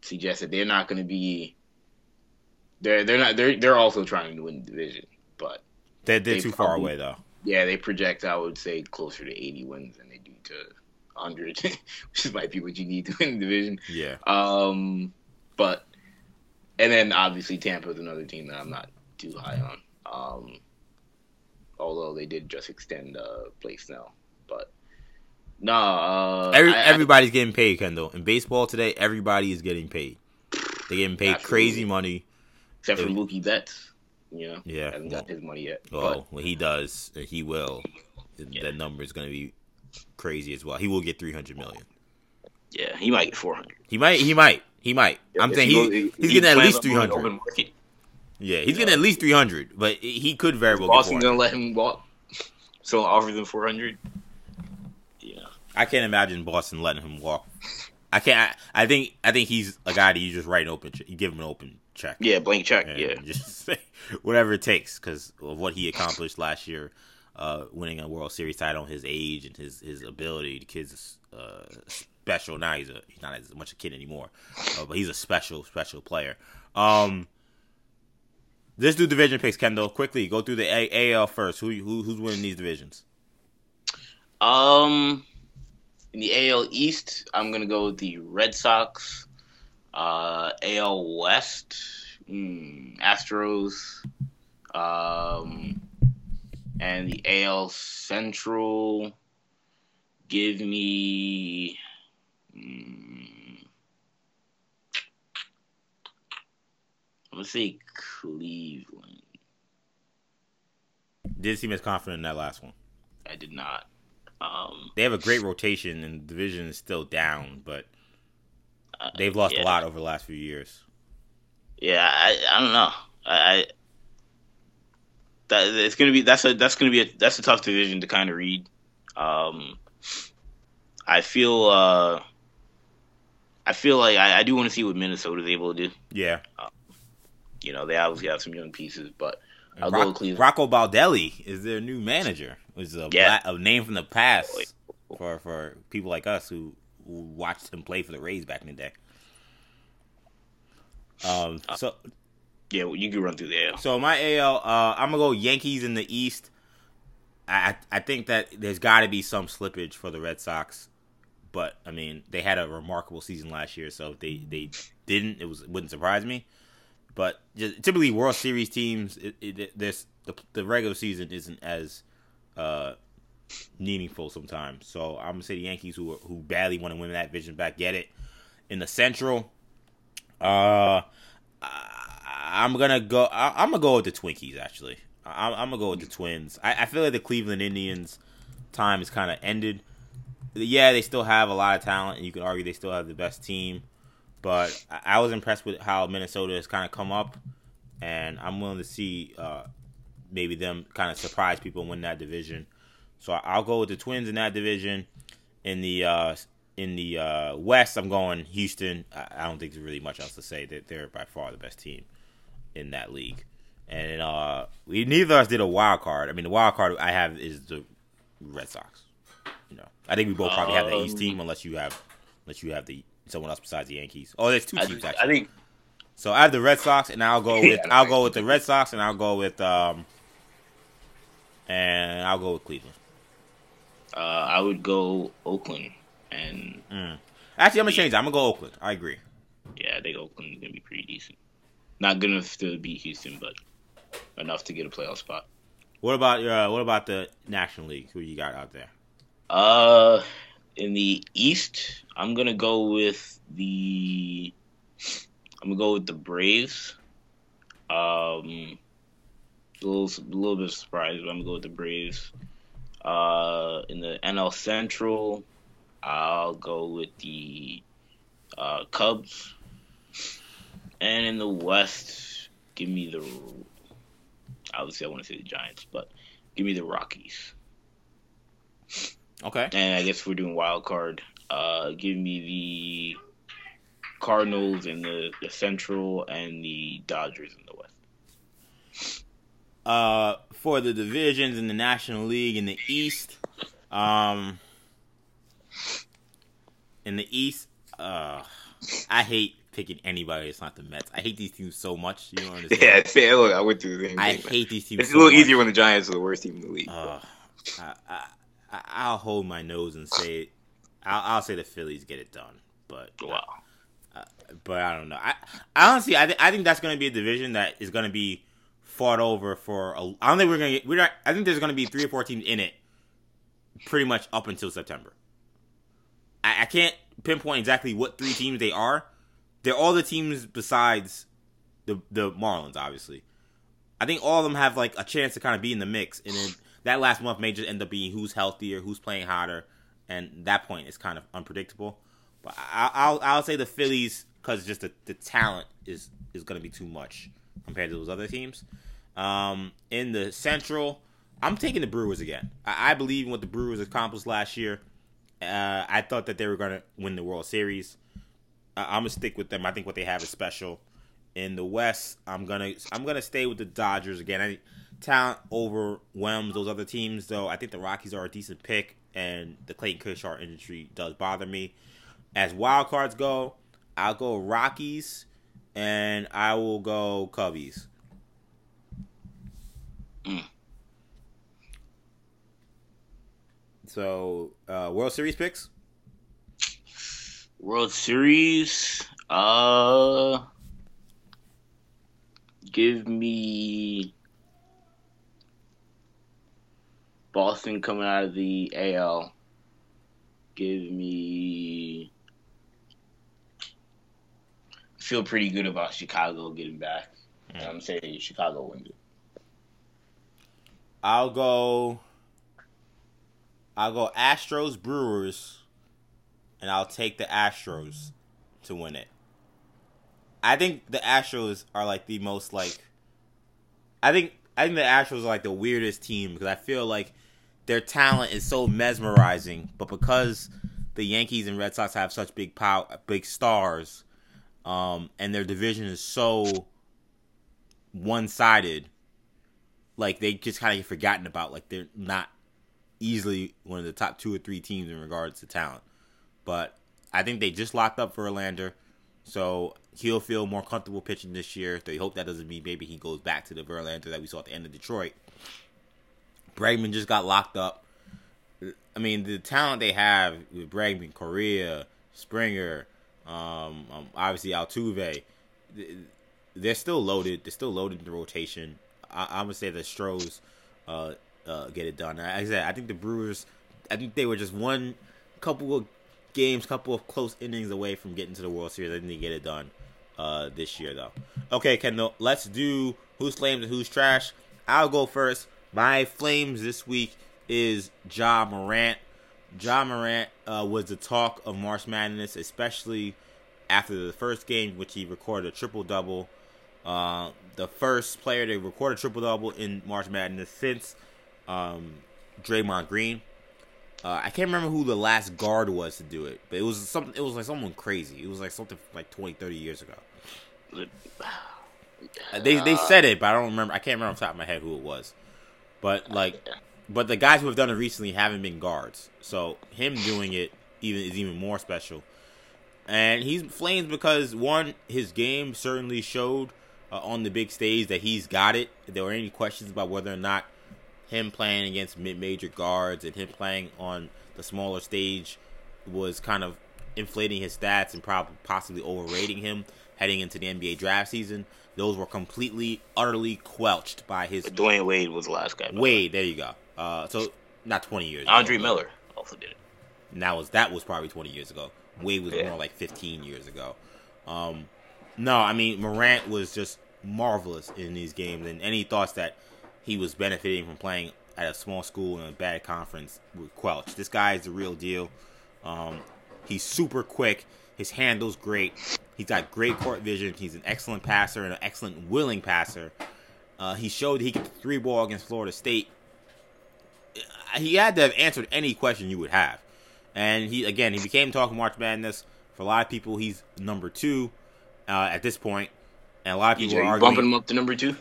suggest that they're not going to be. They're they're not they're they're also trying to win the division, but they're, they're They too far away though. Yeah, they project I would say closer to 80 wins than they do to 100, <laughs> which might be what you need to win the division. Yeah, Um, but and then obviously Tampa is another team that I'm not too high on. Um, although they did just extend uh, Blake Snell, but no, uh, Every, I- I- everybody's getting paid, Kendall. In baseball today, everybody is getting paid. They're getting paid Absolutely. crazy money. except for Mookie Betts, you know, Yeah, hasn't got his money yet. Oh, when he does, he will. Yeah. That number is going to be crazy as well. He will get three hundred million. yeah, he might get 400. He might. He might. He might. I'm saying he he, he's he getting at least three hundred. three going hundred. open market. Yeah, he's getting at least three hundred, but he could very well get Boston gonna let him walk, so offer them 400. Yeah, I can't imagine Boston letting him walk. I can't. I, I think. I think he's a guy that you just write an open. You give him an open check. yeah, blank check. Yeah, just <laughs> say whatever it takes because of what he accomplished last year, uh, winning a World Series title, his age and his his ability. The kid's uh, special. Now he's a he's not as much a kid anymore, uh, but he's a special special player. Um, Let's do division picks, Kendall. Quickly, go through the A- AL first. Who, who who's winning these divisions? Um, in the AL East, I'm gonna go with the Red Sox. Uh, AL West, mm, Astros. Um, and the AL Central, give me. Mm, I'm gonna say Cleveland. Didn't seem as confident in that last one. I did not. Um, They have a great rotation, and the division is still down, but they've lost yeah. a lot over the last few years. Yeah, I, I don't know. I, I that it's gonna be that's a that's gonna be a that's a tough division to kind of read. Um, I feel uh, I feel like I, I do want to see what Minnesota's able to do. Yeah. You know, they obviously have some young pieces, but I'll go Rock, with Cleveland. Rocco Baldelli is their new manager. Is a, Yeah. black, a name from the past for for people like us who, who watched him play for the Rays back in the day. Um. So yeah, well, you can run through there. so my AL, uh, I'm gonna go Yankees in the East. I I I think that there's got to be some slippage for the Red Sox, but I mean they had a remarkable season last year, so if they they didn't, it was it wouldn't surprise me. But just, typically World Series teams, it, it, this the the regular season isn't as uh, meaningful sometimes. So I'm gonna say the Yankees who who badly want to win that division back get it. In the Central, uh, I'm gonna go. I, I'm gonna go with the Twinkies. Actually, I, I'm gonna go with the Twins. I, I feel like the Cleveland Indians time is kind of ended. Yeah, they still have a lot of talent, and you could argue they still have the best team. But I, I was impressed with how Minnesota has kind of come up, and I'm willing to see uh, maybe them kind of surprise people and win that division. So I- I'll go with the Twins in that division. In the uh, in the uh, West, I'm going Houston. I, I don't think there's really much else to say. That they're by far the best team in that league. And uh, we neither of us did a wild card. I mean, the wild card I have is the Red Sox. You know, I think we both probably have the East Um, team, unless you have unless you have the someone else besides the Yankees. Oh, there's two I, teams I actually. think So I have the Red Sox, and I'll go <laughs> with I I'll go with the Red Sox, and I'll go with um, and I'll go with Cleveland. Uh, I would go Oakland, and Actually, I'm gonna change. That. I'm gonna go Oakland. I agree. yeah, I think Oakland's gonna be pretty decent. Not good enough to beat Houston, but enough to get a playoff spot. What about uh, what about the National League? Who you got out there? Uh, in the East, I'm gonna go with the. I'm gonna go with the Braves. Um, a little, a little bit surprised, but I'm gonna go with the Braves. Uh, in the NL Central, I'll go with the uh, Cubs. And in the West, give me the. Obviously, I want to say the Giants, but give me the Rockies. Okay. And I guess we're doing wild card. Uh, give me the Cardinals in the, the Central and the Dodgers in the West. Uh, for the divisions in the National League in the East, um, in the East, uh, I hate picking anybody that's not the Mets. I hate these teams so much. You don't understand. yeah, look, I went through the same I thing. hate these teams. It's a little much. easier when the Giants are the worst team in the league. Uh, I, I, I- I'll hold my nose and say it. I'll, I'll say the Phillies get it done, but wow. but I don't know. I, I honestly, I, th- I think that's going to be a division that is going to be fought over for. A, I don't think we're to get. We're not. I think there's to be three or four teams in it, pretty much up until September. I, I can't pinpoint exactly what three teams they are. They're all the teams besides the the Marlins, obviously. I think all of them have like a chance to kind of be in the mix, and then that last month may just end up being who's healthier, who's playing hotter, and that point is kind of unpredictable. But I, I'll I'll say the Phillies because just the, the talent is is going to be too much compared to those other teams. Um, in the Central, I'm taking the Brewers again. I, I believe in what the Brewers accomplished last year. Uh, I thought that they were going to win the World Series. I, I'm gonna stick with them. I think what they have is special. In the West, I'm gonna I'm gonna stay with the Dodgers again. I talent overwhelms those other teams, though. I think the Rockies are a decent pick, and the Clayton Kershaw injury does bother me. As wild cards go, I'll go Rockies, and I will go Cubbies. Mm. So, uh, World Series picks. World Series. Uh, give me Boston coming out of the AL. Give me. I feel pretty good about Chicago getting back. Mm. I'm saying Chicago wins it. I'll go. I'll go Astros Brewers, and I'll take the Astros to win it. I think the Astros are like the most like. I think I think the Astros are like the weirdest team because I feel like their talent is so mesmerizing, but because the Yankees and Red Sox have such big power, big stars, um, and their division is so one-sided, like they just kind of get forgotten about. Like they're not easily one of the top two or three teams in regards to talent. But I think they just locked up Verlander, so he'll feel more comfortable pitching this year. They hope that doesn't mean maybe he goes back to the Verlander that we saw at the end of Detroit. Bregman just got locked up. I mean, the talent they have with Bregman, Correa, Springer, um, um, obviously Altuve, they're still loaded. They're still loaded in the rotation. I, I'm gonna say the Stros uh, uh, get it done. Like I said, I think the Brewers. I think they were just one couple of games, couple of close innings away from getting to the World Series. I think they get it done uh, this year, though. Okay, Kendall, let's do who's flames and who's trash. I'll go first. My flames this week is Ja Morant. Ja Morant uh, was the talk of March Madness, especially after the first game, which he recorded a triple double. Uh, the first player to record a triple double in March Madness since um, Draymond Green. Uh, I can't remember who the last guard was to do it, but it was something. It was like someone crazy. It was like something like 20, 30 years ago. Uh, They they said it, but I don't remember. I can't remember off the top of my head who it was. But like, but the guys who have done it recently haven't been guards, so him doing it even is even more special. And he's flames because one, his game certainly showed uh, on the big stage that he's got it. If there were any questions about whether or not him playing against mid-major guards and him playing on the smaller stage was kind of inflating his stats and probably possibly overrating him heading into the NBA draft season. Those were completely, utterly quelched by his Dwyane Wade was the last guy. Wade. There you go. Uh, so not twenty years. Andre ago, Miller also did it. and that was that was probably 20 years ago. Wade was Yeah. more like 15 years ago. Um, no, I mean Morant was just marvelous in these games, and any thoughts that he was benefiting from playing at a small school in a bad conference were quelched. This guy is the real deal. Um, he's super quick. His handle's great. He's got great court vision. He's an excellent passer and an excellent willing passer. Uh, he showed he could three ball against Florida State. He had to have answered any question you would have. And he again, he became talking March Madness. For a lot of people, he's number two uh, at this point, and a lot of people are arguing. bumping him up to number two?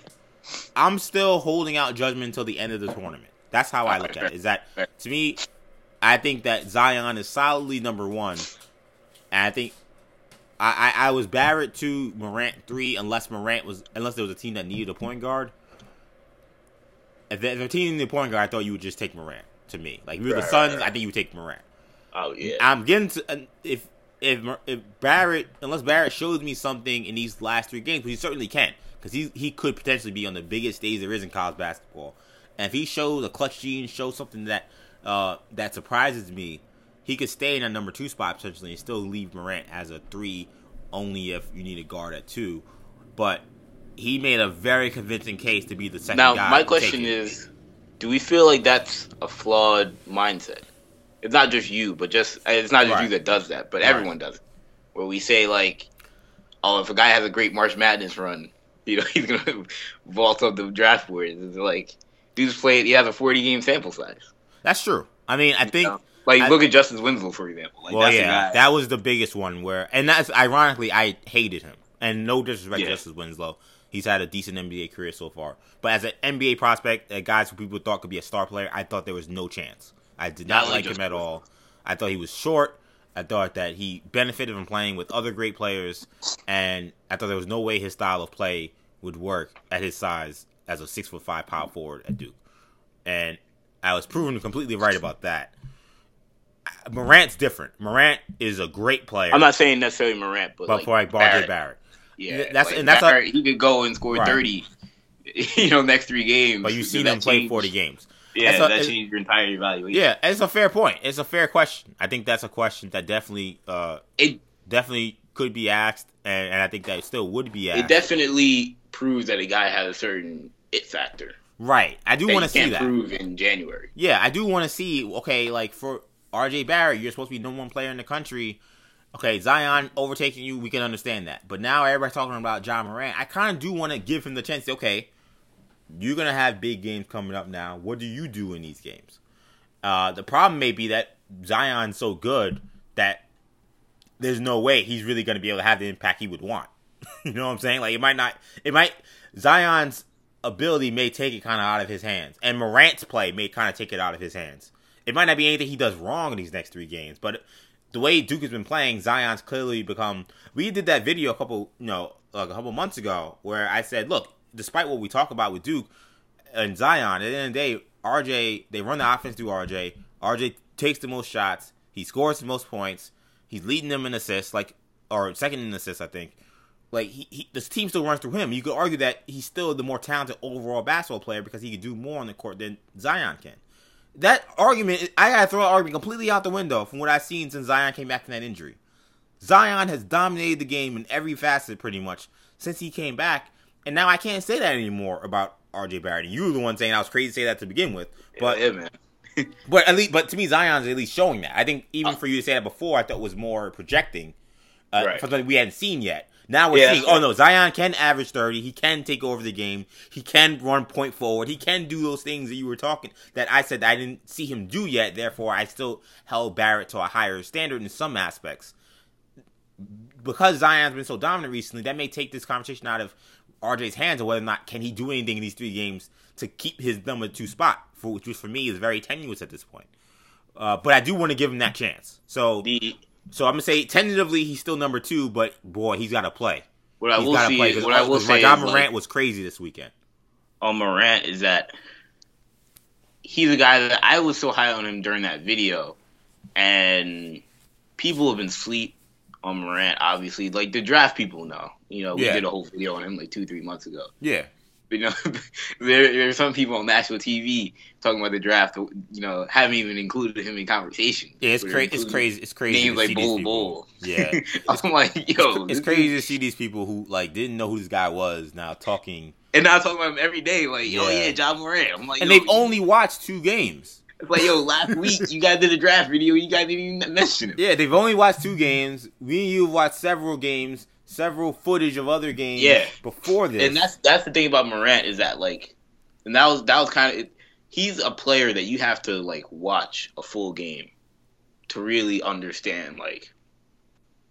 I'm still holding out judgment until the end of the tournament. That's how I look at it. Is that to me? I think that Zion is solidly number one, and I think I, I, I was Barrett two, Morant three, unless Morant was unless there was a team that needed a point guard. If the, if the team needed a point guard, I thought you would just take Morant. To me, like if you're the Right, Suns, right, I think you would take Morant. Oh yeah. I'm getting to uh, if if if Barrett unless Barrett shows me something in these last three games, which he certainly can, because he he could potentially be on the biggest stage there is in college basketball, and if he shows a clutch gene, shows something that uh that surprises me, he could stay in a number two spot potentially and still leave Morant as a three, only if you need a guard at two, but. He made a very convincing case to be the second now my question is, do we feel like that's a flawed mindset? It's not just you, but just it's not just Right. you that does that, but Right. everyone does it. Where we say like, oh, if a guy has a great March Madness run, <laughs> you know he's gonna <laughs> vault up the draft boards. It's like dude's played. He has a forty game sample size. that's true. I mean, I think You know? Like I- look at Justice Winslow for example. Like well, that's yeah, that was the biggest one where, and that's ironically, I hated him. And no disrespect Yeah. to Justice Winslow, he's had a decent NBA career so far. But as an NBA prospect, a guys who people thought could be a star player, I thought there was no chance. I did not Not like like him at all. I thought he was short. I thought that he benefited from playing with other great players, and I thought there was no way his style of play would work at his size as a six foot five power forward at Duke, and I was proven completely right about that. Morant's different. Morant is a great player. I'm not saying necessarily Morant, but, but like for like Barrett. Barrett. Yeah, that's like and that's Barrett, a, he could go and score Right. 30. <laughs> You know, next three games. but you see them play 40 games. Yeah, That's a- that it- changed your entire evaluation. Yeah, it's a fair point. It's a fair question. I think that's a question that definitely, uh, It definitely could be asked, and, and I think that it still would be asked. it definitely proves that a guy has a certain it factor right. I do want to see that. prove in January. Yeah, I do want to see. Okay, like for RJ Barrett, you're supposed to be number one player in the country. Okay, Zion overtaking you, we can understand that. But now everybody's talking about Ja Morant. I kind of do want to give him the chance. to Okay, you're gonna have big games coming up now. What do you do in these games? Uh, the problem may be that Zion's so good that there's no way he's really gonna be able to have the impact he would want. <laughs> you know what I'm saying? Like it might not. It might Zion's ability may take it kind of out of his hands, and Morant's play may kind of take it out of his hands. It might not be anything he does wrong in these next three games, but the way Duke has been playing, Zion's clearly become. We did that video a couple, you know, like a couple months ago, where I said, look, despite what we talk about with Duke and Zion, at the end of the day, RJ they run the offense through RJ. RJ takes the most shots. He scores the most points. He's leading them in assists, like or second in assists, I think. Like he, he, this team still runs through him. You could argue that he's still the more talented overall basketball player because he can do more on the court than Zion can. That argument, I gotta throw that argument completely out the window from what I've seen since Zion came back from that injury. Zion has dominated the game in every facet pretty much since he came back, and now I can't say that anymore about RJ Barrett. You were the one saying I was crazy to say that to begin with, but yeah, man. <laughs> but at least, but to me, Zion's at least showing that. I think even for you to say that before, I thought was more projecting uh, Right. for something we hadn't seen yet. Now we're Yeah. seeing. Oh no, Zion can average thirty. He can take over the game. He can run point forward. He can do those things that you were talking that I said I didn't see him do yet. Therefore, I still held Barrett to a higher standard in some aspects. Because Zion's been so dominant recently, that may take this conversation out of RJ's hands of whether or not can he do anything in these three games to keep his number two spot, for which for me is very tenuous at this point. Uh, but I do want to give him that chance. So, The so I'm gonna say tentatively he's still number two, but boy, he's got to play. what I He's will got to see, play what I will say Ja Morant like, was crazy this weekend. on Morant is that he's a guy that I was so high on him during that video, and people have been sleep on Morant. Obviously, like the draft people know. You know, we Yeah. did a whole video on him like two, three months ago. Yeah, You know, <laughs> there there are some people on national TV talking about the draft. You know, haven't even included him in conversation. yeah, it's crazy. It's crazy. It's crazy. Names like Bol. Bol. Yeah, <laughs> I'm like, yo, it's this crazy is- to see these people who like didn't know who this guy was now talking, And now talking about him every day, like, yo, Yeah. yeah, Ja Morant. I'm like, and they've only watched two games. It's like, yo, last week you guys did a draft video, you guys didn't even mention him. Yeah, they've only watched two games. We and you have watched several games, several footage of other games. Yeah. before this, And that's that's the thing about Morant is that like, and that was that was kind of he's a player that you have to like watch a full game to really understand like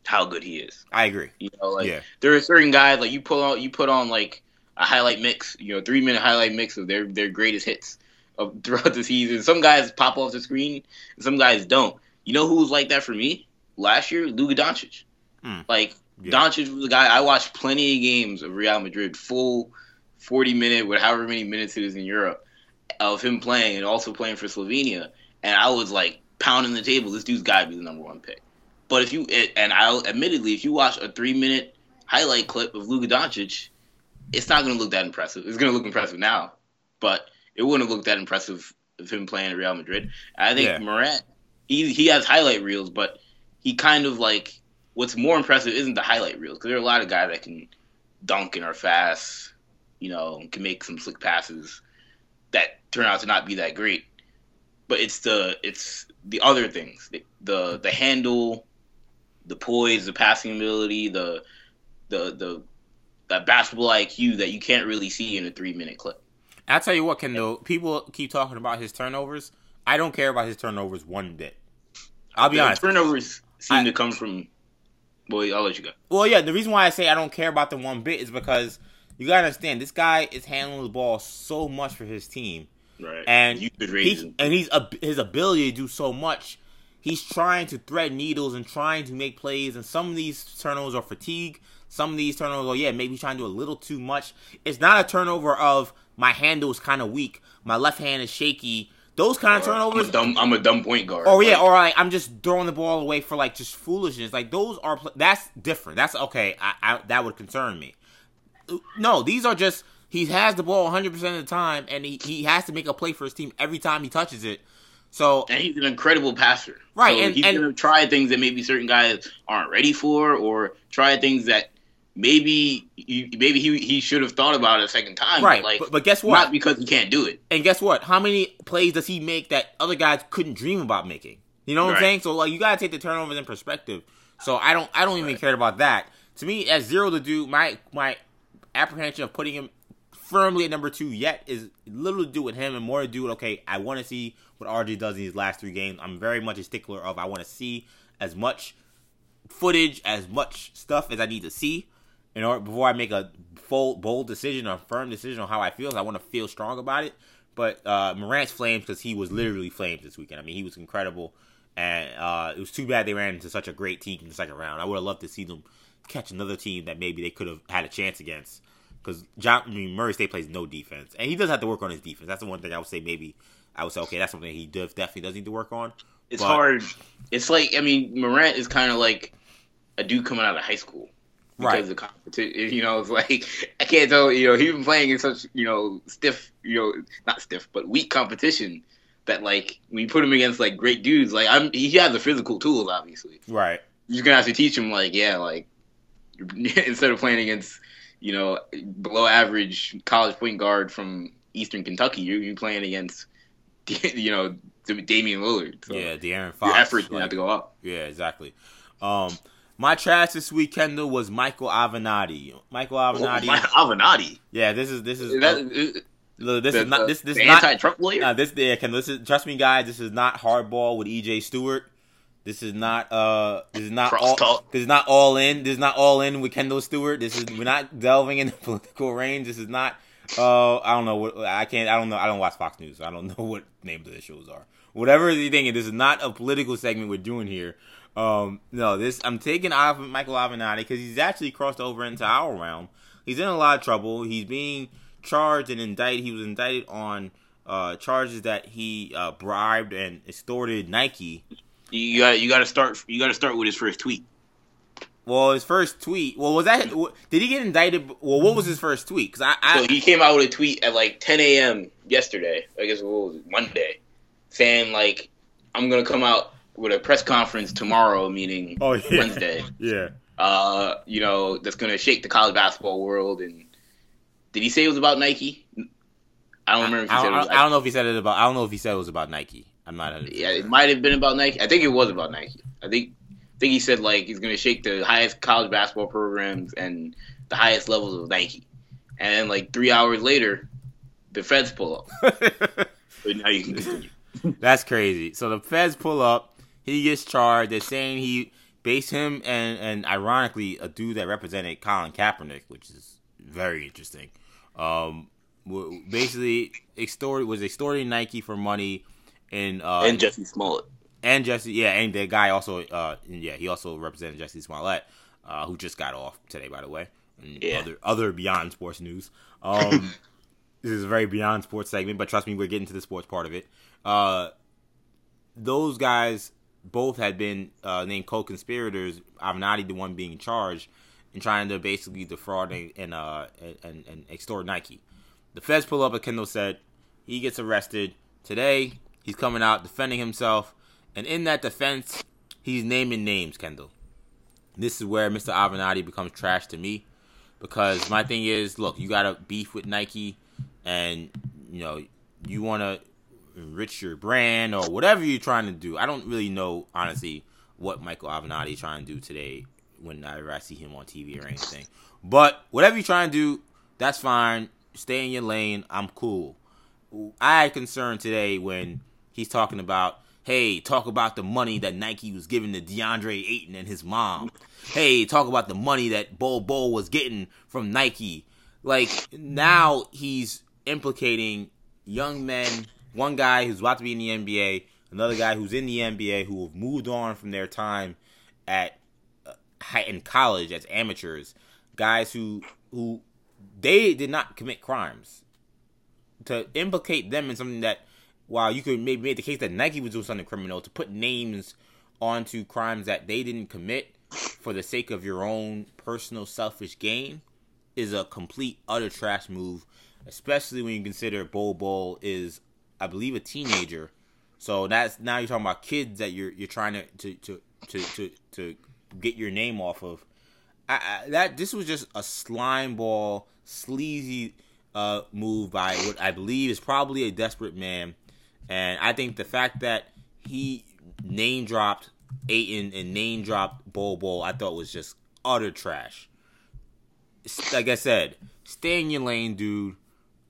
how good he is. I agree. You know, like yeah, there are certain guys like you put on you put on like a highlight mix, you know, three minute highlight mix of their their greatest hits of throughout the season. Some guys pop off the screen, and some guys don't. You know who was like that for me last year? Luka Doncic. Hmm. Like Yeah. Doncic was a guy I watched plenty of games of Real Madrid, full forty minute with however many minutes it is in Europe of him playing and also playing for Slovenia, and I was like pounding the table. This dude's got to be the number one pick. But if you and I'll admittedly, if you watch a three minute highlight clip of Luka Doncic, it's not going to look that impressive. It's going to look impressive now, but it wouldn't have looked that impressive of him playing at Real Madrid. I think Yeah. Morant, he he has highlight reels, but he kind of like what's more impressive isn't the highlight reels because there are a lot of guys that can dunk and are fast, you know, can make some slick passes that turn out to not be that great. But it's the it's the other things, the the, the handle, the poise, the passing ability, the the the that basketball IQ that you can't really see in a three minute clip. I'll tell you what, Kendall. People keep talking about his turnovers. I don't care about his turnovers one bit. I'll be honest. Turnovers seem I- to come from. Boy, I'll let you go. Well, yeah, the reason why I say I don't care about the one bit is because you gotta understand this guy is handling the ball so much for his team, Right. and he, and he's his ability to do so much. He's trying to thread needles and trying to make plays, and some of these turnovers are fatigue. Some of these turnovers, are yeah, maybe he's trying to do a little too much. It's not a turnover of my handle is kind of weak, my left hand is shaky. Those kind of turnovers. I'm a dumb, I'm a dumb point guard. Oh yeah, or like I'm just throwing the ball away for like just foolishness. Like those are that's different. That's okay. I, I that would concern me. No, these are just he has the ball 100 percent of the time, and he, he has to make a play for his team every time he touches it. So and he's an incredible passer, right? So and he's and, gonna try things that maybe certain guys aren't ready for, or try things that maybe maybe he he should have thought about it a second time. Right, but like, but, but guess what? Not because he can't do it. And guess what? How many plays does he make that other guys couldn't dream about making? You know what right. I'm saying? So like, you gotta take the turnovers in perspective. So I don't I don't even right. care about that. To me, at zero to do, my my apprehension of putting him firmly at number two yet is little to do with him and more to do with okay, I want to see what RJ does in these last three games. I'm very much a stickler of I want to see as much footage, as much stuff as I need to see in order before I make a bold, bold decision or firm decision on how I feel. I want to feel strong about it. But uh, Morant's flames because he was literally flames this weekend. I mean, he was incredible, and uh, it was too bad they ran into such a great team in the second round. I would have loved to see them catch another team that maybe they could have had a chance against. Because John I mean, Murray State plays no defense, and he does have to work on his defense. That's the one thing I would say. Maybe I would say, okay, that's something he does definitely does need to work on. It's but, hard. It's like I mean, Morant is kind of like a dude coming out of high school because right. of competition. You know, it's like I can't tell. You know, he's been playing in such you know stiff, you know, not stiff, but weak competition that like when you put him against like great dudes, like I'm he has the physical tools, obviously. Right. You're gonna have to teach him like yeah, like <laughs> instead of playing against you know below average college point guard from Eastern Kentucky, you're, you're playing against <laughs> you know Damian Lillard. So yeah, De'Aaron Fox. Your efforts like, have to go up. Yeah, exactly. Um, my trash this week, Kendall, was Michael Avenatti. Michael Avenatti. Oh, Avenatti. Yeah, this is this is. is, that, uh, this the, is not this this is not anti-Trump lawyer. Nah, this yeah. This is trust me, guys. This is not hardball with EJ Stewart. This is not uh this is not Cross all this is not all in. This is not all in with Kendall Stewart. This is we're not delving into <laughs> political range. This is not uh I don't know what I can't I don't know I don't watch Fox News. So I don't <laughs> know what names of the shows are. Whatever you're thinking, this is not a political segment we're doing here. Um, no, this I'm taking off Michael Avenatti because he's actually crossed over into our realm. He's in a lot of trouble. He's being charged and indicted. He was indicted on uh, charges that he uh, bribed and extorted Nike. You got you got to start you got to start with his first tweet. Well, his first tweet. Well, was that? Did he get indicted? Well, what was his first tweet? Because I, I, so he came out with a tweet at like 10 a.m. yesterday. I guess what was it, Monday, saying like, "I'm gonna come out with a press conference tomorrow, meaning oh, yeah. Wednesday. <laughs> yeah. Uh, you know, that's gonna shake the college basketball world. And did he say it was about Nike? I don't remember. I, I, don't, I, don't know if he said it about. I don't know if he said it was about Nike. I'm not. Yeah, it might have been about Nike. I think it was about Nike. I think. I think he said like he's gonna shake the highest college basketball programs and the highest levels of Nike. And then like three hours later, the feds pull up. <laughs> so now you can continue. That's crazy. So the feds pull up he gets charged. They're saying he based him and and ironically a dude that represented Colin Kaepernick, which is very interesting. Um, basically extorted was extorting Nike for money and uh, and Jussie Smollett and Jussie yeah and the guy also uh yeah he also represented Jussie Smollett uh, who just got off today by the way and yeah. other other beyond sports news um <laughs> this is a very beyond sports segment but trust me we're getting to the sports part of it uh those guys both had been uh, named co-conspirators. Avenatti, the one being charged, in trying to basically defraud and and, uh, and, and extort Nike. The feds pull up, as Kendall said. He gets arrested today. He's coming out defending himself, and in that defense, he's naming names. Kendall. This is where Mr. Avenatti becomes trash to me, because my thing is, look, you got a beef with Nike, and you know you want to enrich your brand or whatever you're trying to do. I don't really know honestly what Michael Avenatti trying to do today whenever I see him on TV or anything. But whatever you're trying to do, that's fine. Stay in your lane. I'm cool. I had concern today when he's talking about, hey, talk about the money that Nike was giving to DeAndre Ayton and his mom. Hey, talk about the money that Bol Bol was getting from Nike. Like now he's implicating young men one guy who's about to be in the NBA, another guy who's in the NBA who have moved on from their time at uh, in college as amateurs, guys who who they did not commit crimes. to implicate them in something that while you could maybe make the case that Nike was doing something criminal to put names onto crimes that they didn't commit for the sake of your own personal selfish gain is a complete utter trash move, especially when you consider Bol Bol is I believe a teenager. So that's now you're talking about kids that you're you're trying to to to to, to, to get your name off of. I, I, that this was just a slime ball, sleazy uh, move by what I believe is probably a desperate man, and I think the fact that he name dropped Ayton and name dropped Bol Bol, I thought was just utter trash. Like I said, stay in your lane, dude.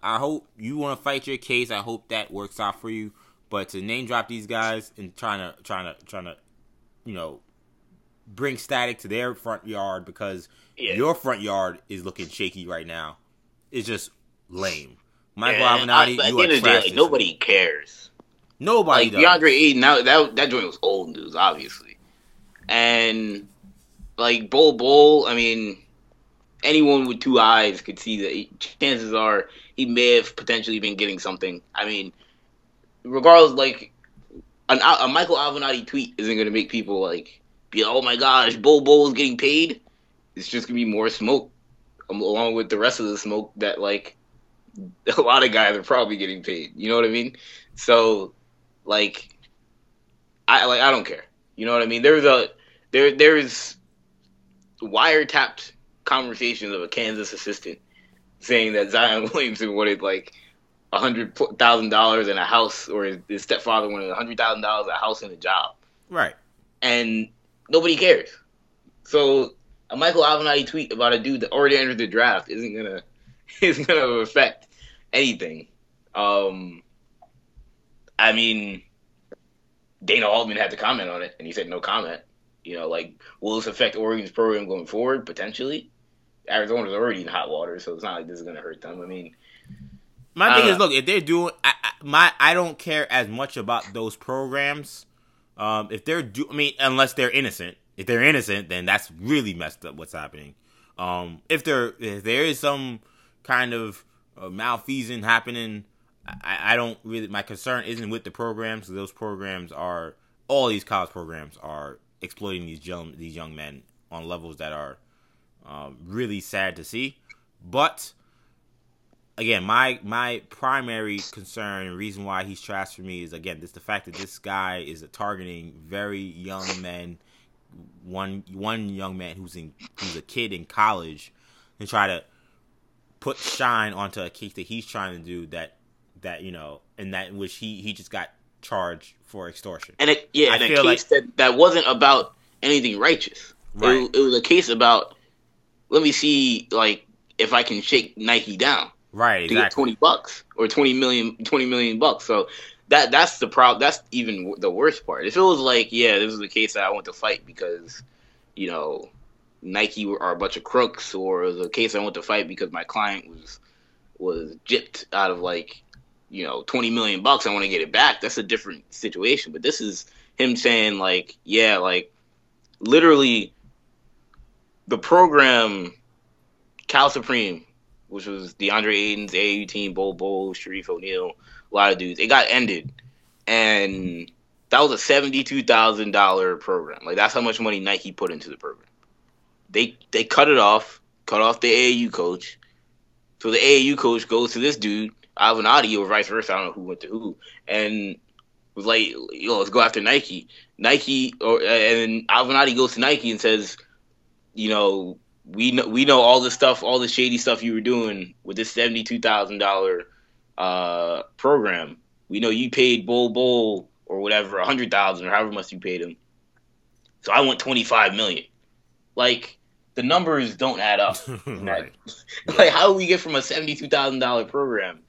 I hope you want to fight your case. I hope that works out for you. But to name drop these guys and trying to trying to trying to, you know, bring static to their front yard because yeah. your front yard is looking shaky right now. It's just lame. Michael yeah, Avenatti, I, you are trash. Like, nobody cares. Nobody like, does. DeAndre Ayton, now that that joint was old news, obviously, and like Bol Bol. I mean, anyone with two eyes could see that. He, chances are he may have potentially been getting something. I mean, regardless, like an, a Michael Avenatti tweet isn't going to make people like be oh my gosh, Bol is getting paid. It's just gonna be more smoke, um, along with the rest of the smoke that like <laughs> a lot of guys are probably getting paid. You know what I mean? So, like, I like I don't care. You know what I mean? There's a there there's wiretapped conversations of a Kansas assistant saying that Zion <laughs> Williamson wanted like a hundred thousand dollars in a house, or his, his stepfather wanted a hundred thousand dollars a house and a job. Right. And nobody cares. So a Michael Avenatti tweet about a dude that already entered the draft isn't gonna <laughs> isn't gonna affect anything. Um, I mean, Dana Altman had to comment on it, and he said no comment. You know, like, will this affect Oregon's program going forward? Potentially. Arizona's already in hot water, so it's not like this is going to hurt them. I mean, my thing is, look, if they're doing, I, I, my, I don't care as much about those programs. Um, if they're do, I mean, unless they're innocent. If they're innocent, then that's really messed up. What's happening? Um, if there, if there is some kind of uh, malfeasance happening, I, I don't really. My concern isn't with the programs. Those programs are all these college programs are exploiting these young these young men on levels that are um, really sad to see. But again, my my primary concern and reason why he's trash for me is again this the fact that this guy is targeting very young men, one one young man who's in who's a kid in college, and try to put shine onto a case that he's trying to do that that you know and that in which he he just got charged for extortion. And it, yeah, I and a case like, that that wasn't about anything righteous. Right. It, it was a case about let me see like if I can shake Nike down. Right, exactly. To get twenty bucks or 20 million, 20 million bucks. So that that's the problem. That's even the worst part. If it was like, yeah, this is the case that I want to fight because, you know, Nike are a bunch of crooks, or the case I went to fight because my client was was gypped out of like you know 20 million bucks i want to get it back that's a different situation but this is him saying like yeah like literally the program cal supreme which was deandre ayton's aau team Bol Bol shareef o'neal a lot of dudes it got ended and that was a $72000 program like that's how much money nike put into the program they they cut it off, cut off the AAU coach. So the AAU coach goes to this dude, Avenatti, or vice versa. I don't know who went to who, and was like, "Yo, let's go after Nike." Nike, or and Avenatti goes to Nike and says, "You know, we know we know all the stuff, all the shady stuff you were doing with this seventy two thousand uh program. We know you paid Bol Bol or whatever, a hundred thousand or however much you paid him. So I want twenty five million. Like the numbers don't add up. <laughs> right. <laughs> like how do we get from a seventy two thousand dollar program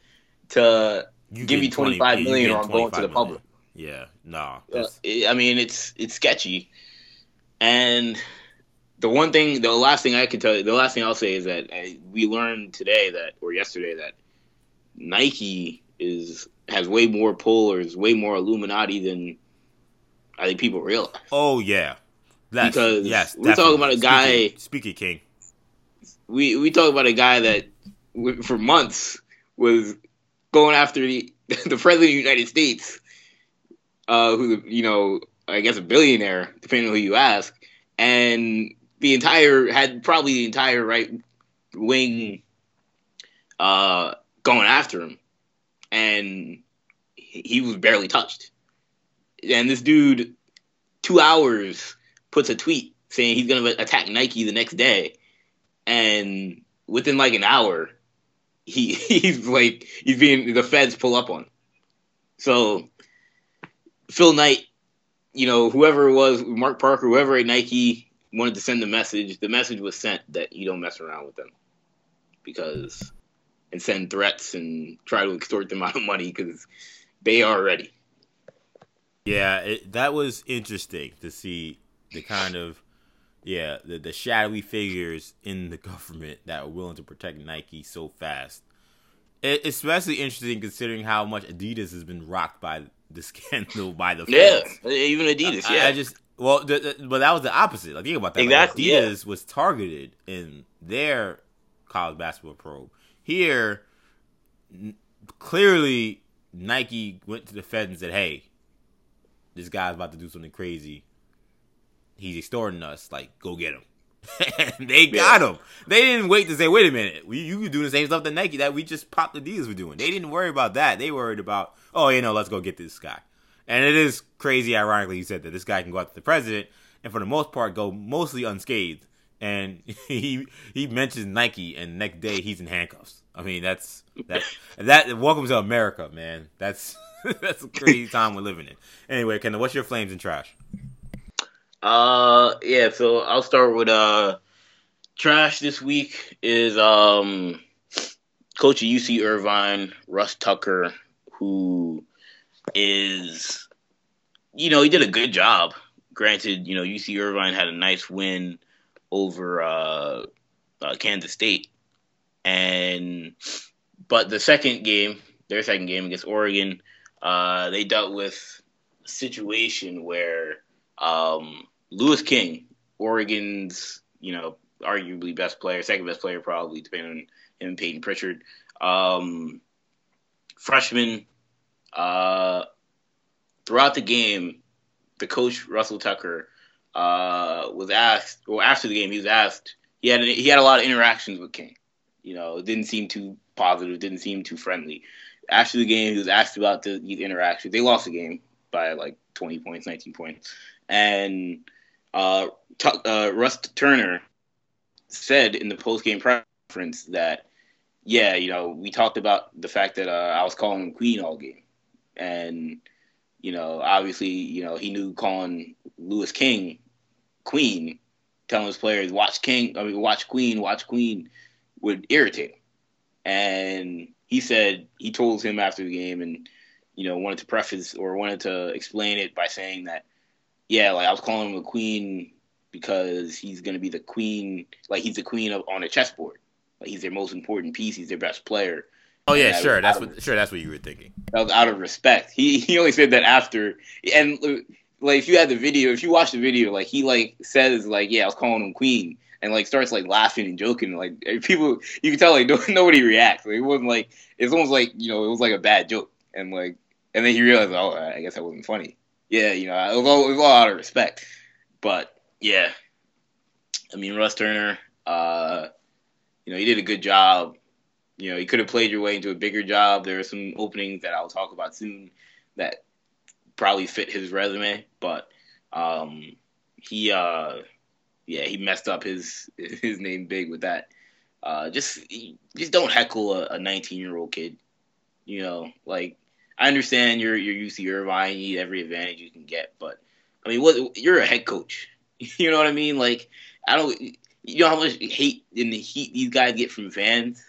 to you give me twenty five million or I'm going to the public? Yeah, no. Uh, I mean, it's it's sketchy, and the one thing, the last thing I can tell you, the last thing I'll say is that uh, we learned today that or yesterday that Nike is has way more pull or is way more Illuminati than I think people realize. Oh yeah, that's, because yes, we're talking about a guy. Speaking King. We we talk about a guy that for months was going after the <laughs> the president of the United States, uh, who you know I guess a billionaire, depending on who you ask, and the entire had probably the entire right wing uh, going after him, and he was barely touched. And this dude, two hours, puts a tweet saying he's gonna attack Nike the next day, and within like an hour, he <laughs> he's like he's being the feds pull up on. So Phil Knight, you know, whoever it was, Mark Parker, whoever at Nike wanted to send the message, the message was sent that you don't mess around with them because and send threats and try to extort them <laughs> out of money because they are ready. Yeah, it, that was interesting to see the kind of yeah the, the shadowy figures in the <laughs> government that were willing to protect Nike so fast. It, especially interesting considering how much Adidas has been rocked by the <laughs> scandal by the yeah, even Adidas. Yeah, I, I just well, the, the, but that was the opposite. Like think about that. Exactly. Like, Adidas yeah. was targeted in their college basketball probe. Here, n- clearly Nike went to the Fed and said, "Hey, this guy's about to do something crazy. He's extorting us. Like, go get him." <laughs> and they got him. They didn't wait to say, "Wait a minute, we, you can do the same stuff that Nike that we just popped the deals were doing." They didn't worry about that. They worried about, "Oh, you know, let's go get this guy." And it is crazy, ironically, you said that this guy can go out to the president and for the most part go mostly unscathed. And <laughs> he he mentions Nike, and next day he's in handcuffs. I mean, that's that that. Welcome to America, man. That's <laughs> that's a crazy time we're living in. Anyway, Kendall, what's your flames and trash? Uh, yeah. So I'll start with uh, trash this week is um, coach of UC Irvine, Russ Turner, who is, you know, he did a good job. Granted, you know, UC Irvine had a nice win over uh, uh, Kansas State, and but the second game, their second game against Oregon, uh, they dealt with a situation where um, Louis King, Oregon's you know arguably best player, second best player probably, depending on him, Payton Pritchard, um, freshman. Uh, throughout the game, the coach Russell Turner uh, was asked, or after the game, he was asked. He had he had a lot of interactions with King, you know, it didn't seem too positive, didn't seem too friendly. After the game, he was asked about the, these interactions. They lost the game by like 20 points, 19 points. And uh, T- uh, Russ Turner said in the post game conference that, yeah, you know, we talked about the fact that uh, I was calling him Queen all game. And, you know, obviously, you know, he knew calling Louis King Queen, telling his players, watch King, I mean, watch Queen, watch Queen would irritate him. And he said he told him after the game and you know wanted to preface or wanted to explain it by saying that yeah, like I was calling him a queen because he's gonna be the queen, like he's the queen of, on a chessboard. Like he's their most important piece. He's their best player. Oh yeah, sure. That's what sure. That's what you were thinking. That was out of respect. He he only said that after and like if you had the video, if you watch the video, like he like says like yeah, I was calling him queen, and like starts like laughing and joking. Like <laughs> people, you can tell like <laughs> nobody reacts. Like, it wasn't like it's almost like you know it was like a bad joke, and like and then he realized oh I guess that wasn't funny. Yeah, you know it was all, it was all out of respect, but yeah, I mean Russ Turner, uh, you know he did a good job. You know he could have played your way into a bigger job. There are some openings that I'll talk about soon that probably fit his resume, but um, he uh, yeah, he messed up his <laughs> his name big with that. Uh, just just don't heckle a 19 year old kid. You know, like I understand you're you're UC Irvine, you need every advantage you can get, but I mean, what you're a head coach. <laughs> You know what I mean? Like I don't. You know how much hate and the heat these guys get from fans.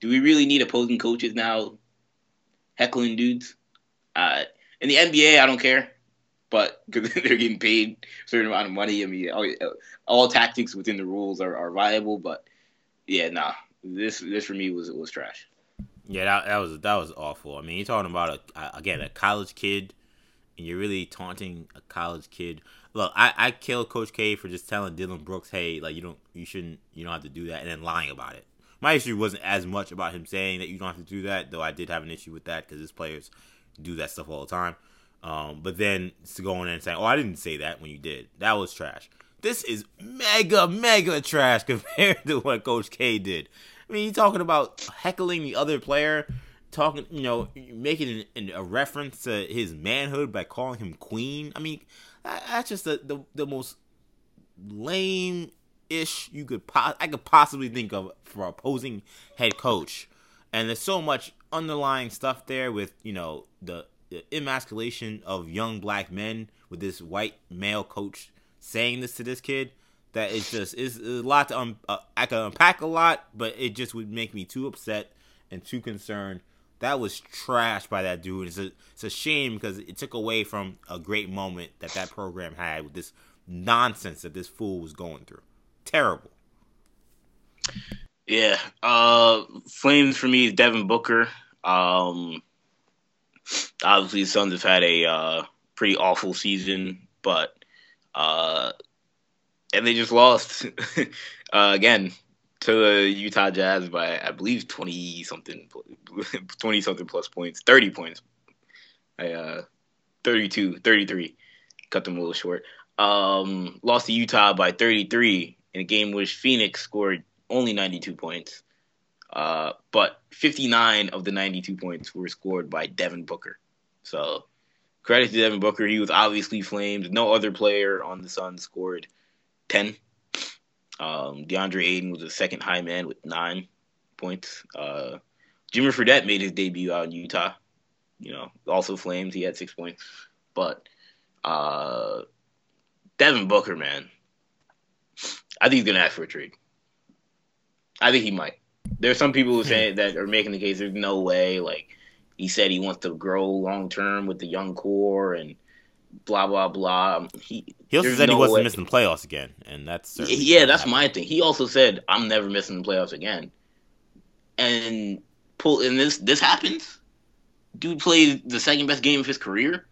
Do we really need opposing coaches now heckling dudes? Uh, in the NBA, I don't care but <laughs> because they're getting paid a certain amount of money. I mean, all, all tactics within the rules are, are viable, but yeah, nah, this this for me was was trash. Yeah, that, that was that was awful. I mean, you're talking about a, again a college kid, and you're really taunting a college kid. Look, I I kill Coach K for just telling Dillon Brooks, hey, like you don't you shouldn't you don't have to do that, and then lying about it. My issue wasn't as much about him saying that you don't have to do that, though I did have an issue with that because his players do that stuff all the time. Um, but then to go in and saying, "Oh, I didn't say that when you did," that was trash. This is mega, mega trash <laughs> compared to what Coach K did. I mean, you talking about heckling the other player, talking, you know, making an, a reference to his manhood by calling him queen. I mean, that's just the the, the most lame ish you could po- I could possibly think of for opposing head coach. And there's so much underlying stuff there with you know the, the emasculation of young black men with this white male coach saying this to this kid that it's just it's, a lot to uh, I can unpack a lot, but it just would make me too upset and too concerned. That was trash by that dude. It's a it's a shame because it took away from a great moment that that program had with this nonsense that this fool was going through. Terrible. Yeah, uh, Flames for me is Devin Booker. Um, obviously, the Suns have had a uh, pretty awful season, but uh, and they just lost <laughs> uh, again to the Utah Jazz by I believe twenty something, <laughs> twenty something plus points, thirty points. I uh, 32, 33. cut them a little short. Um, lost to Utah by thirty three in a game which Phoenix scored only ninety two points. Uh, but 59 of the 92 points were scored by Devin Booker. So credit to Devin Booker. He was obviously flamed. No other player on the Suns scored 10. Um, DeAndre Ayton was the second high man with nine points. Uh, Jimmer Fredette made his debut out in Utah. You know, also flames. He had six points. But uh, Devin Booker, man, I think he's gonna ask for a trade. I think he might. There's some people who say that are making the case. There's no way. Like he said, he wants to grow long term with the young core and blah blah blah. Um, he he also said no he wasn't way. missing the playoffs again, and that's yeah, that's my thing. He also said I'm never missing the playoffs again, and pull and this this happens. Dude played the second best game of his career.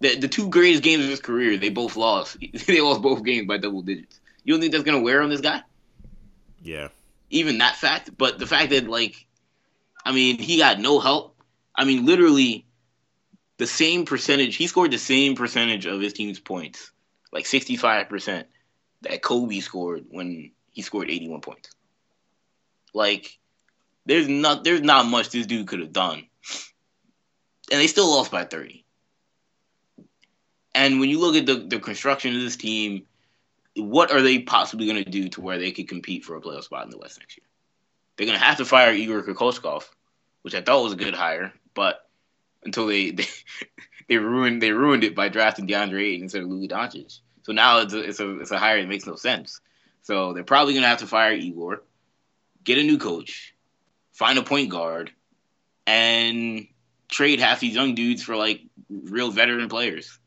The the two greatest games of his career, they both lost. <laughs> they lost both games by double digits. You don't think that's gonna wear on this guy? Yeah. Even that fact, but the fact that like, I mean, he got no help. I mean, literally, the same percentage. He scored the same percentage of his team's points, like sixty five percent, that Kobe scored when he scored eighty one points. Like, there's not there's not much this dude could have done, and they still lost by thirty. And when you look at the, the construction of this team, what are they possibly going to do to where they could compete for a playoff spot in the West next year? They're going to have to fire Igor Kokoskov, which I thought was a good hire, but until they <laughs> they, they ruined they ruined it by drafting DeAndre Ayton instead of Luka Doncic. So now it's a, it's a it's a hire that makes no sense. So they're probably gonna have to fire Igor, get a new coach, find a point guard, and trade half these young dudes for like real veteran players.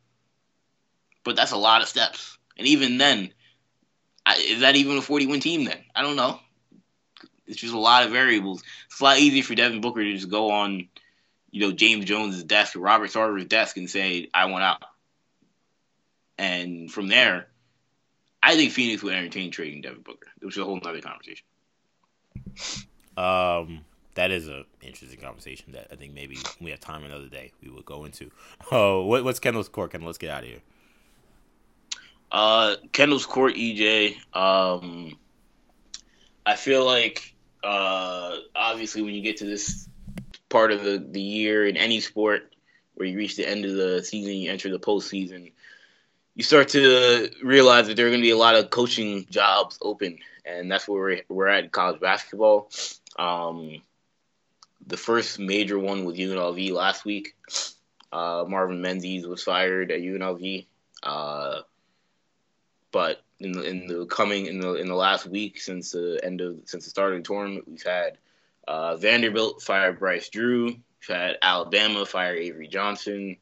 But that's a lot of steps, and even then, Is that even a forty win team? Then I don't know. It's just a lot of variables. It's a lot easier for Devin Booker to just go on you know, James Jones' desk or Robert Sarver's desk and say, I want out. And from there, I think Phoenix would entertain trading Devin Booker, which is a whole other conversation. Um, that is an interesting conversation that I think maybe we have time another day we will go into. <laughs> Oh, what, what's Kendall's court? Kendall, let's get out of here. Uh, Kendall's court, EJ. Um, I feel like uh, obviously when you get to this part of the, the year in any sport where you reach the end of the season, you enter the postseason, you start to realize that there are going to be a lot of coaching jobs open, and that's where we're, we're at in college basketball. Um, the first major one was UNLV last week. Uh, Marvin Menzies was fired at UNLV, uh, but in the, in the coming in the in the last week since the end of since the start of the tournament, we've had uh, Vanderbilt fire Bryce Drew. We've had Alabama fire Avery Johnson.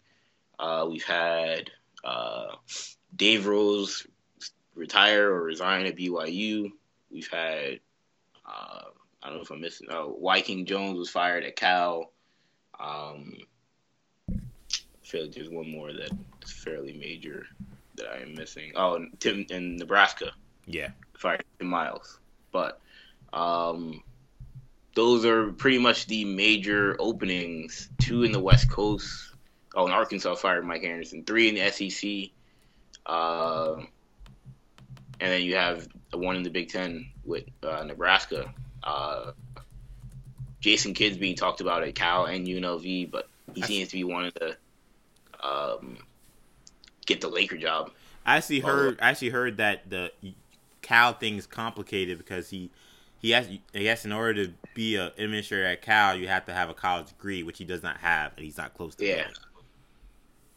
Uh, we've had uh, Dave Rose retire or resign at BYU. We've had uh, I don't know if I'm missing. Oh, Wyking Jones was fired at Cal. Um, I feel like there's one more that's fairly major that I am missing. Oh, Tim in Nebraska. Yeah, fired Tim Miles. But um, those are pretty much the major openings. Two in the West Coast. Oh, and Arkansas fired Mike Anderson. Three in the SEC. Uh, and then you have one in the Big Ten with uh, Nebraska. Uh, Jason Kidd's being talked about at Cal and UNLV, but he seems to be wanting to um, get the Laker job. I actually heard. I actually heard that the Cal thing is complicated because he he has I guess in order to be an administrator at Cal, you have to have a college degree, which he does not have, and he's not close to. Yeah. Getting.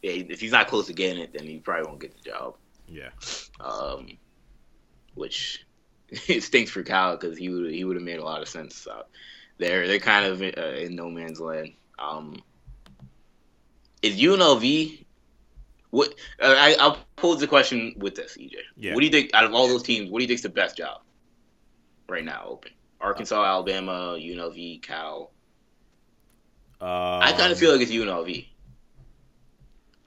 Yeah, if he's not close to getting it, then he probably won't get the job. Yeah. Um, which <laughs> it stinks for Cal because he would he would have made a lot of sense. Uh, they're they're kind of in, uh, in no man's land. Um, is UNLV? What uh, I, I'll pose the question with this, EJ. Yeah. What do you think out of all those teams? What do you think's the best job right now open? Arkansas, Alabama, UNLV, Cal. Um, I kind of feel like it's UNLV.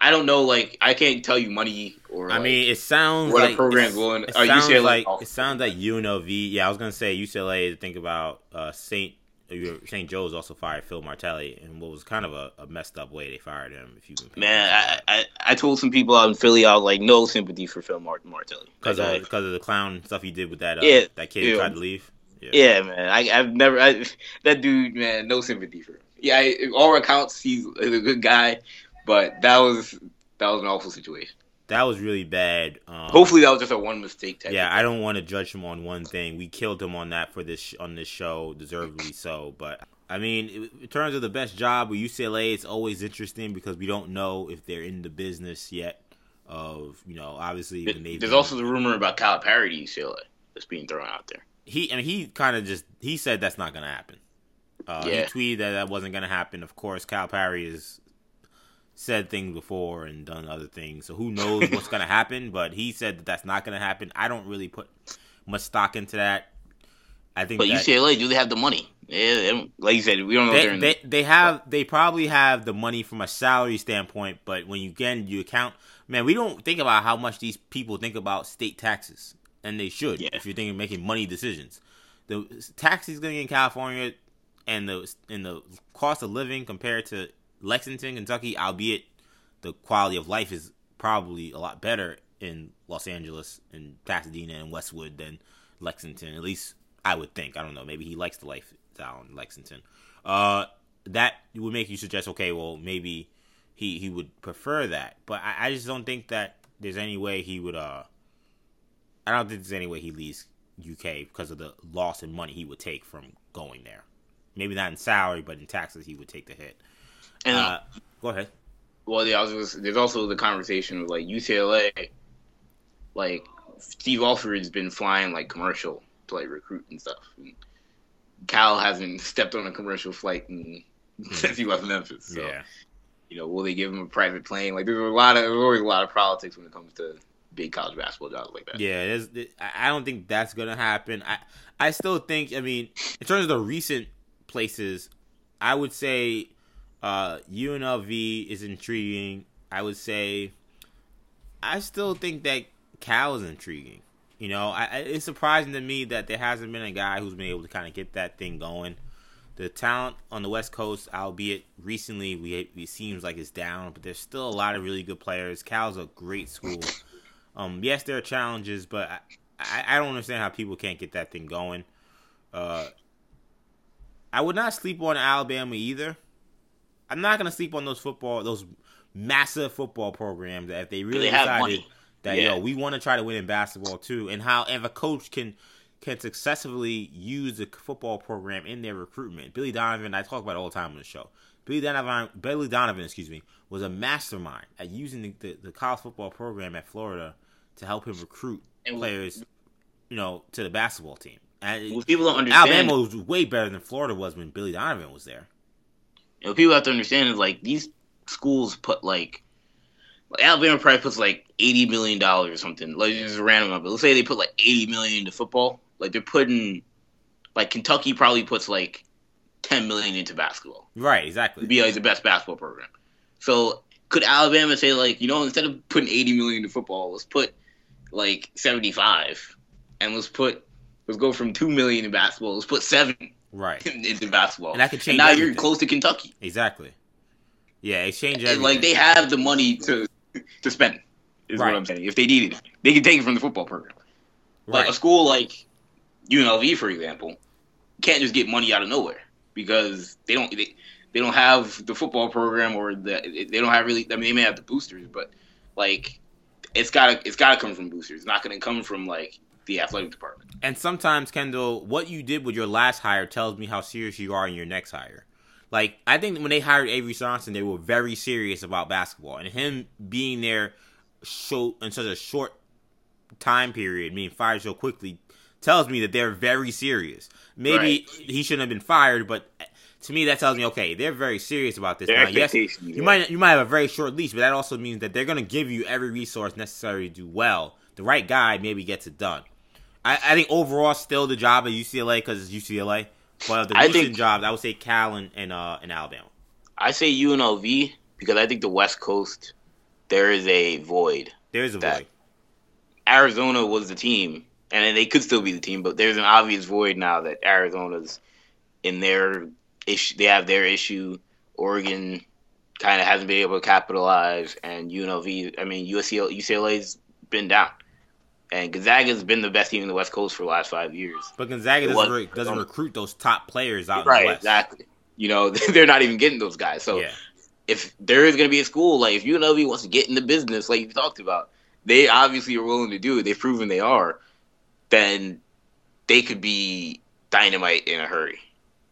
I don't know, like I can't tell you money or. I like, mean, it sounds what a like program's it's- going- It are sounds UCLA like off- it sounds like UNLV. Yeah, I was gonna say UCLA. to Think about uh, Saint St. Joe's also fired Phil Martelli, and what was kind of a, a messed up way they fired him. If you can, Man, I, I I told some people out in Philly, I was like, no sympathy for Phil Mart- Martelli. because of because of the clown stuff he did with that uh, Yeah, that kid who yeah. tried to leave. Yeah. yeah, man, I, I've never I, that dude, man, no sympathy for him. Yeah, I, all accounts, he's a good guy, but that was that was an awful situation. That was really bad. Um, Hopefully, that was just a one mistake. Yeah, I don't want to judge him on one thing. We killed him on that for this sh- on this show, deservedly so. But I mean, in terms of the best job with UCLA, it's always interesting because we don't know if they're in the business yet. Of you know, obviously, they've There's been- also the rumor about Calipari to UCLA that's being thrown out there. he. Mean, he kind of just he said that's not going to happen. Uh, Yeah. He tweeted that that wasn't going to happen. Of course, Calipari has said things before and done other things, so who knows <laughs> what's going to happen? But he said that that's not going to happen. I don't really put much stock into that. I think But that UCLA, do they have the money? Yeah, like you said, we don't know they, they they have they probably have the money from a salary standpoint, but when you again you account, man, we don't think about how much these people think about state taxes, and they should Yeah. if you're thinking making money decisions. The taxes going in California and the and the cost of living compared to Lexington, Kentucky, albeit the quality of life is probably a lot better in Los Angeles and Pasadena and Westwood than Lexington. At least I would think. I don't know. Maybe he likes the lifestyle in Lexington. Uh, that would make you suggest, okay, well, maybe he he would prefer that. But I, I just don't think that there's any way he would. Uh, I don't think there's any way he leaves UK because of the loss in money he would take from going there. Maybe not in salary, but in taxes he would take the hit. And Uh, go ahead. Well, yeah, just, there's also the conversation of like UCLA, like Steve Alford's been flying like commercial to like recruit and stuff. And Cal hasn't <laughs> stepped on a commercial flight in, <laughs> since he left Memphis. So, yeah. you know, will they give him a private plane? Like, there's a lot of there's always a lot of politics when it comes to big college basketball jobs like that. Yeah, there's, I I don't think that's gonna happen. I I still think. I mean, in terms of the recent places, I would say uh, UNLV is intriguing. I would say I still think that Cal is intriguing. You know, I, it's surprising to me that there hasn't been a guy who's been able to kind of get that thing going. The talent on the West Coast, albeit recently, we it seems like it's down, but there's still a lot of really good players. Cal's a great school. Um, yes, there are challenges, but I, I, I don't understand how people can't get that thing going. Uh, I would not sleep on Alabama either. I'm not gonna sleep on those football, those massive football programs that if they really They decided that Yeah. yo, we want to try to win in basketball too, and how if a coach can can successfully use the football program in their recruitment. Billy Donovan, I talk about it all the time on the show. Billy Donovan, Billy Donovan, excuse me, was a mastermind at using the, the, the college football program at Florida to help him recruit And- players, you know, to the basketball team. And What people don't understand. Alabama was way better than Florida was when Billy Donovan was there. Know, people have to understand is like these schools put like, Alabama probably puts like eighty million dollars or something. Like just random number. Let's say they put like eighty million into football. Like they're putting, like Kentucky probably puts like ten million into basketball Right, to exactly. be like the best basketball program. So could Alabama say like you know instead of putting eighty million into football, let's put like seventy five, and let's put let's go from two million in basketball. Let's put seven right <laughs> in, in basketball. And that could change now everything. you're close to Kentucky. exactly. Yeah, exchange And, like they have the money to to spend. Is Right. what I'm saying. If they needed it, they can take it from the football program. Right. a school like UNLV, for example, can't just get money out of nowhere because they don't they, they don't have the football program or the they don't have really. I mean, they may have the boosters, but like it's gotta it's gotta come from boosters. It's not gonna come from like the athletic department. And sometimes, Kendall, what you did with your last hire tells me how serious you are in your next hire. Like, I think when they hired Avery Johnson, they were very serious about basketball. And him being there so, in such a short time period, being fired so quickly, tells me that they're very serious. Maybe Right. he shouldn't have been fired, but to me, that tells me, okay, they're very serious about this. Their Now, yes, you yeah. might you might have a very short leash, but that also means that they're going to give you every resource necessary to do well. The right guy maybe gets it done. I, I think overall, still the job at UCLA because it's UCLA. But the I recent think- jobs, I would say Cal and and, uh, and Alabama. I say UNLV because I think the West Coast there is a void. There's a void. Arizona was the team, and they could still be the team, but there's an obvious void now that Arizona's in their issue. They have their issue. Oregon kind of hasn't been able to capitalize, and UNLV. I mean, UCLA, UCLA's been down, and Gonzaga's been the best team in the West Coast for the last five years. But Gonzaga doesn't, re- doesn't recruit those top players out in Right, the West. Right, exactly. You know, <laughs> they're not even getting those guys. So yeah, if there is going to be a school, like if UNLV wants to get in the business, like you talked about, they obviously are willing to do it. They've proven they are. Then they could be dynamite in a hurry,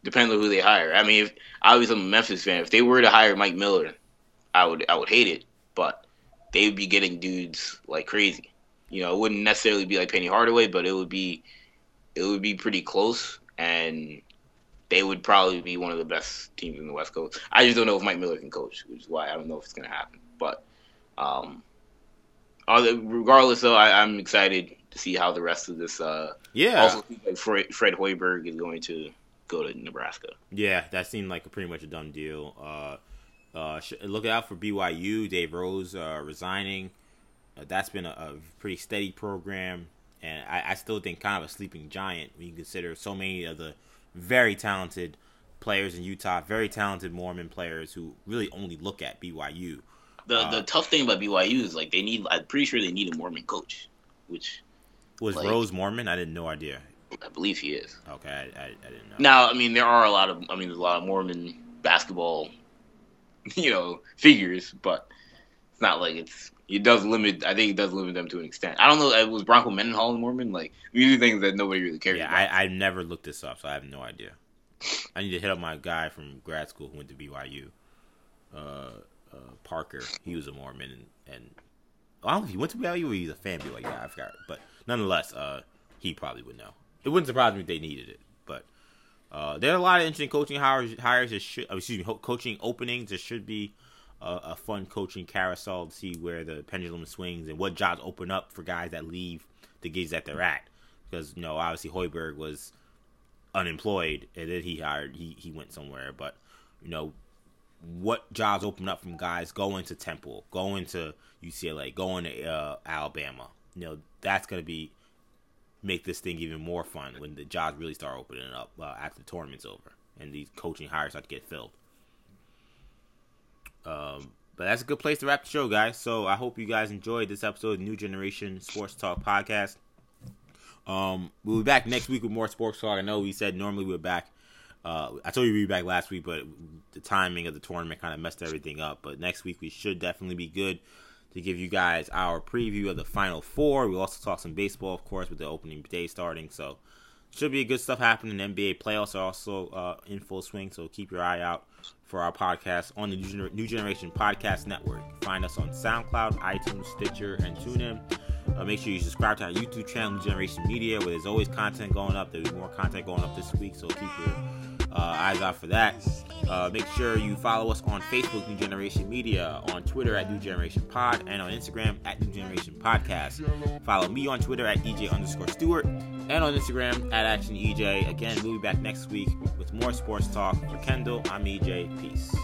depending on who they hire. I mean, if, obviously I'm a Memphis fan. If they were to hire Mike Miller, I would I would hate it, but they would be getting dudes like crazy. You know, it wouldn't necessarily be like Penny Hardaway, but it would be it would be pretty close, and they would probably be one of the best teams in the West Coast. I just don't know if Mike Miller can coach, which is why I don't know if it's going to happen. But um, other, regardless, though, I, I'm excited to see how the rest of this. Uh, yeah, Also, like Fred, Fred Hoiberg is going to go to Nebraska. yeah. That seemed like a pretty much a done deal. Uh, uh, look out for BYU. Dave Rose uh, resigning. Uh, that's been a, a pretty steady program, and I, I still think kind of a sleeping giant when you consider so many of the very talented players in Utah, very talented Mormon players who really only look at BYU. The Uh, the tough thing about BYU is like they need. I'm pretty sure they need a Mormon coach, which Was Like- Rose Mormon? I didn't no idea. I believe he is. Okay, I, I, I didn't know. Now, I mean, there are a lot of. I mean, there's a lot of Mormon basketball, <laughs> you know, figures, but not like it's. It does limit. I think it does limit them to an extent. I don't know. uh, Was Bronco Mendenhall Mormon? Like these are things that nobody really cares Yeah, about. I, I never looked this up, so I have no idea. I need to hit up my guy from grad school who went to BYU, uh, uh, Parker. He was a Mormon, and, and I don't know if he went to BYU or he's a fan BYU. I forgot, but nonetheless, uh, he probably would know. It wouldn't surprise me if they needed it, but uh, there are a lot of interesting coaching hires. Hires that should, excuse me, coaching openings. There should be a, a fun coaching carousel to see where the pendulum swings and what jobs open up for guys that leave the gigs that they're at. Because you know, obviously Hoiberg was unemployed and then he hired he he went somewhere. But you know what jobs open up from guys going to temple going to ucla going to uh, alabama? You know that's to be make this thing even more fun when the jobs really start opening up uh, after the tournament's over and these coaching hires start to get filled um but that's a good place to wrap the show guys so i hope you guys enjoyed this episode of new generation sports talk podcast um, we'll be back next week with more sports talk. I know we said normally we are back. Uh, I told you we'd be back last week, but the timing of the tournament kind of messed everything up. But next week we should definitely be good to give you guys our preview of the Final Four. We'll also talk some baseball, of course, with the opening day starting. So should be good stuff happening. NBA playoffs are also uh, in full swing, so keep your eye out for our podcast on the New, Generation Podcast Network. Find us on SoundCloud, iTunes, Stitcher, and TuneIn. Uh, make sure you subscribe to our YouTube channel, New Generation Media, where there's always content going up. There's more content going up this week, so keep your uh, eyes out for that. Uh, make sure you follow us on Facebook, New Generation Media, on Twitter at New Generation Pod, and on Instagram at New Generation Podcast. Follow me on Twitter at EJ underscore Stewart, and on Instagram at Action EJ. Again, we'll be back next week with more sports talk. For Kendall, I'm EJ. Peace.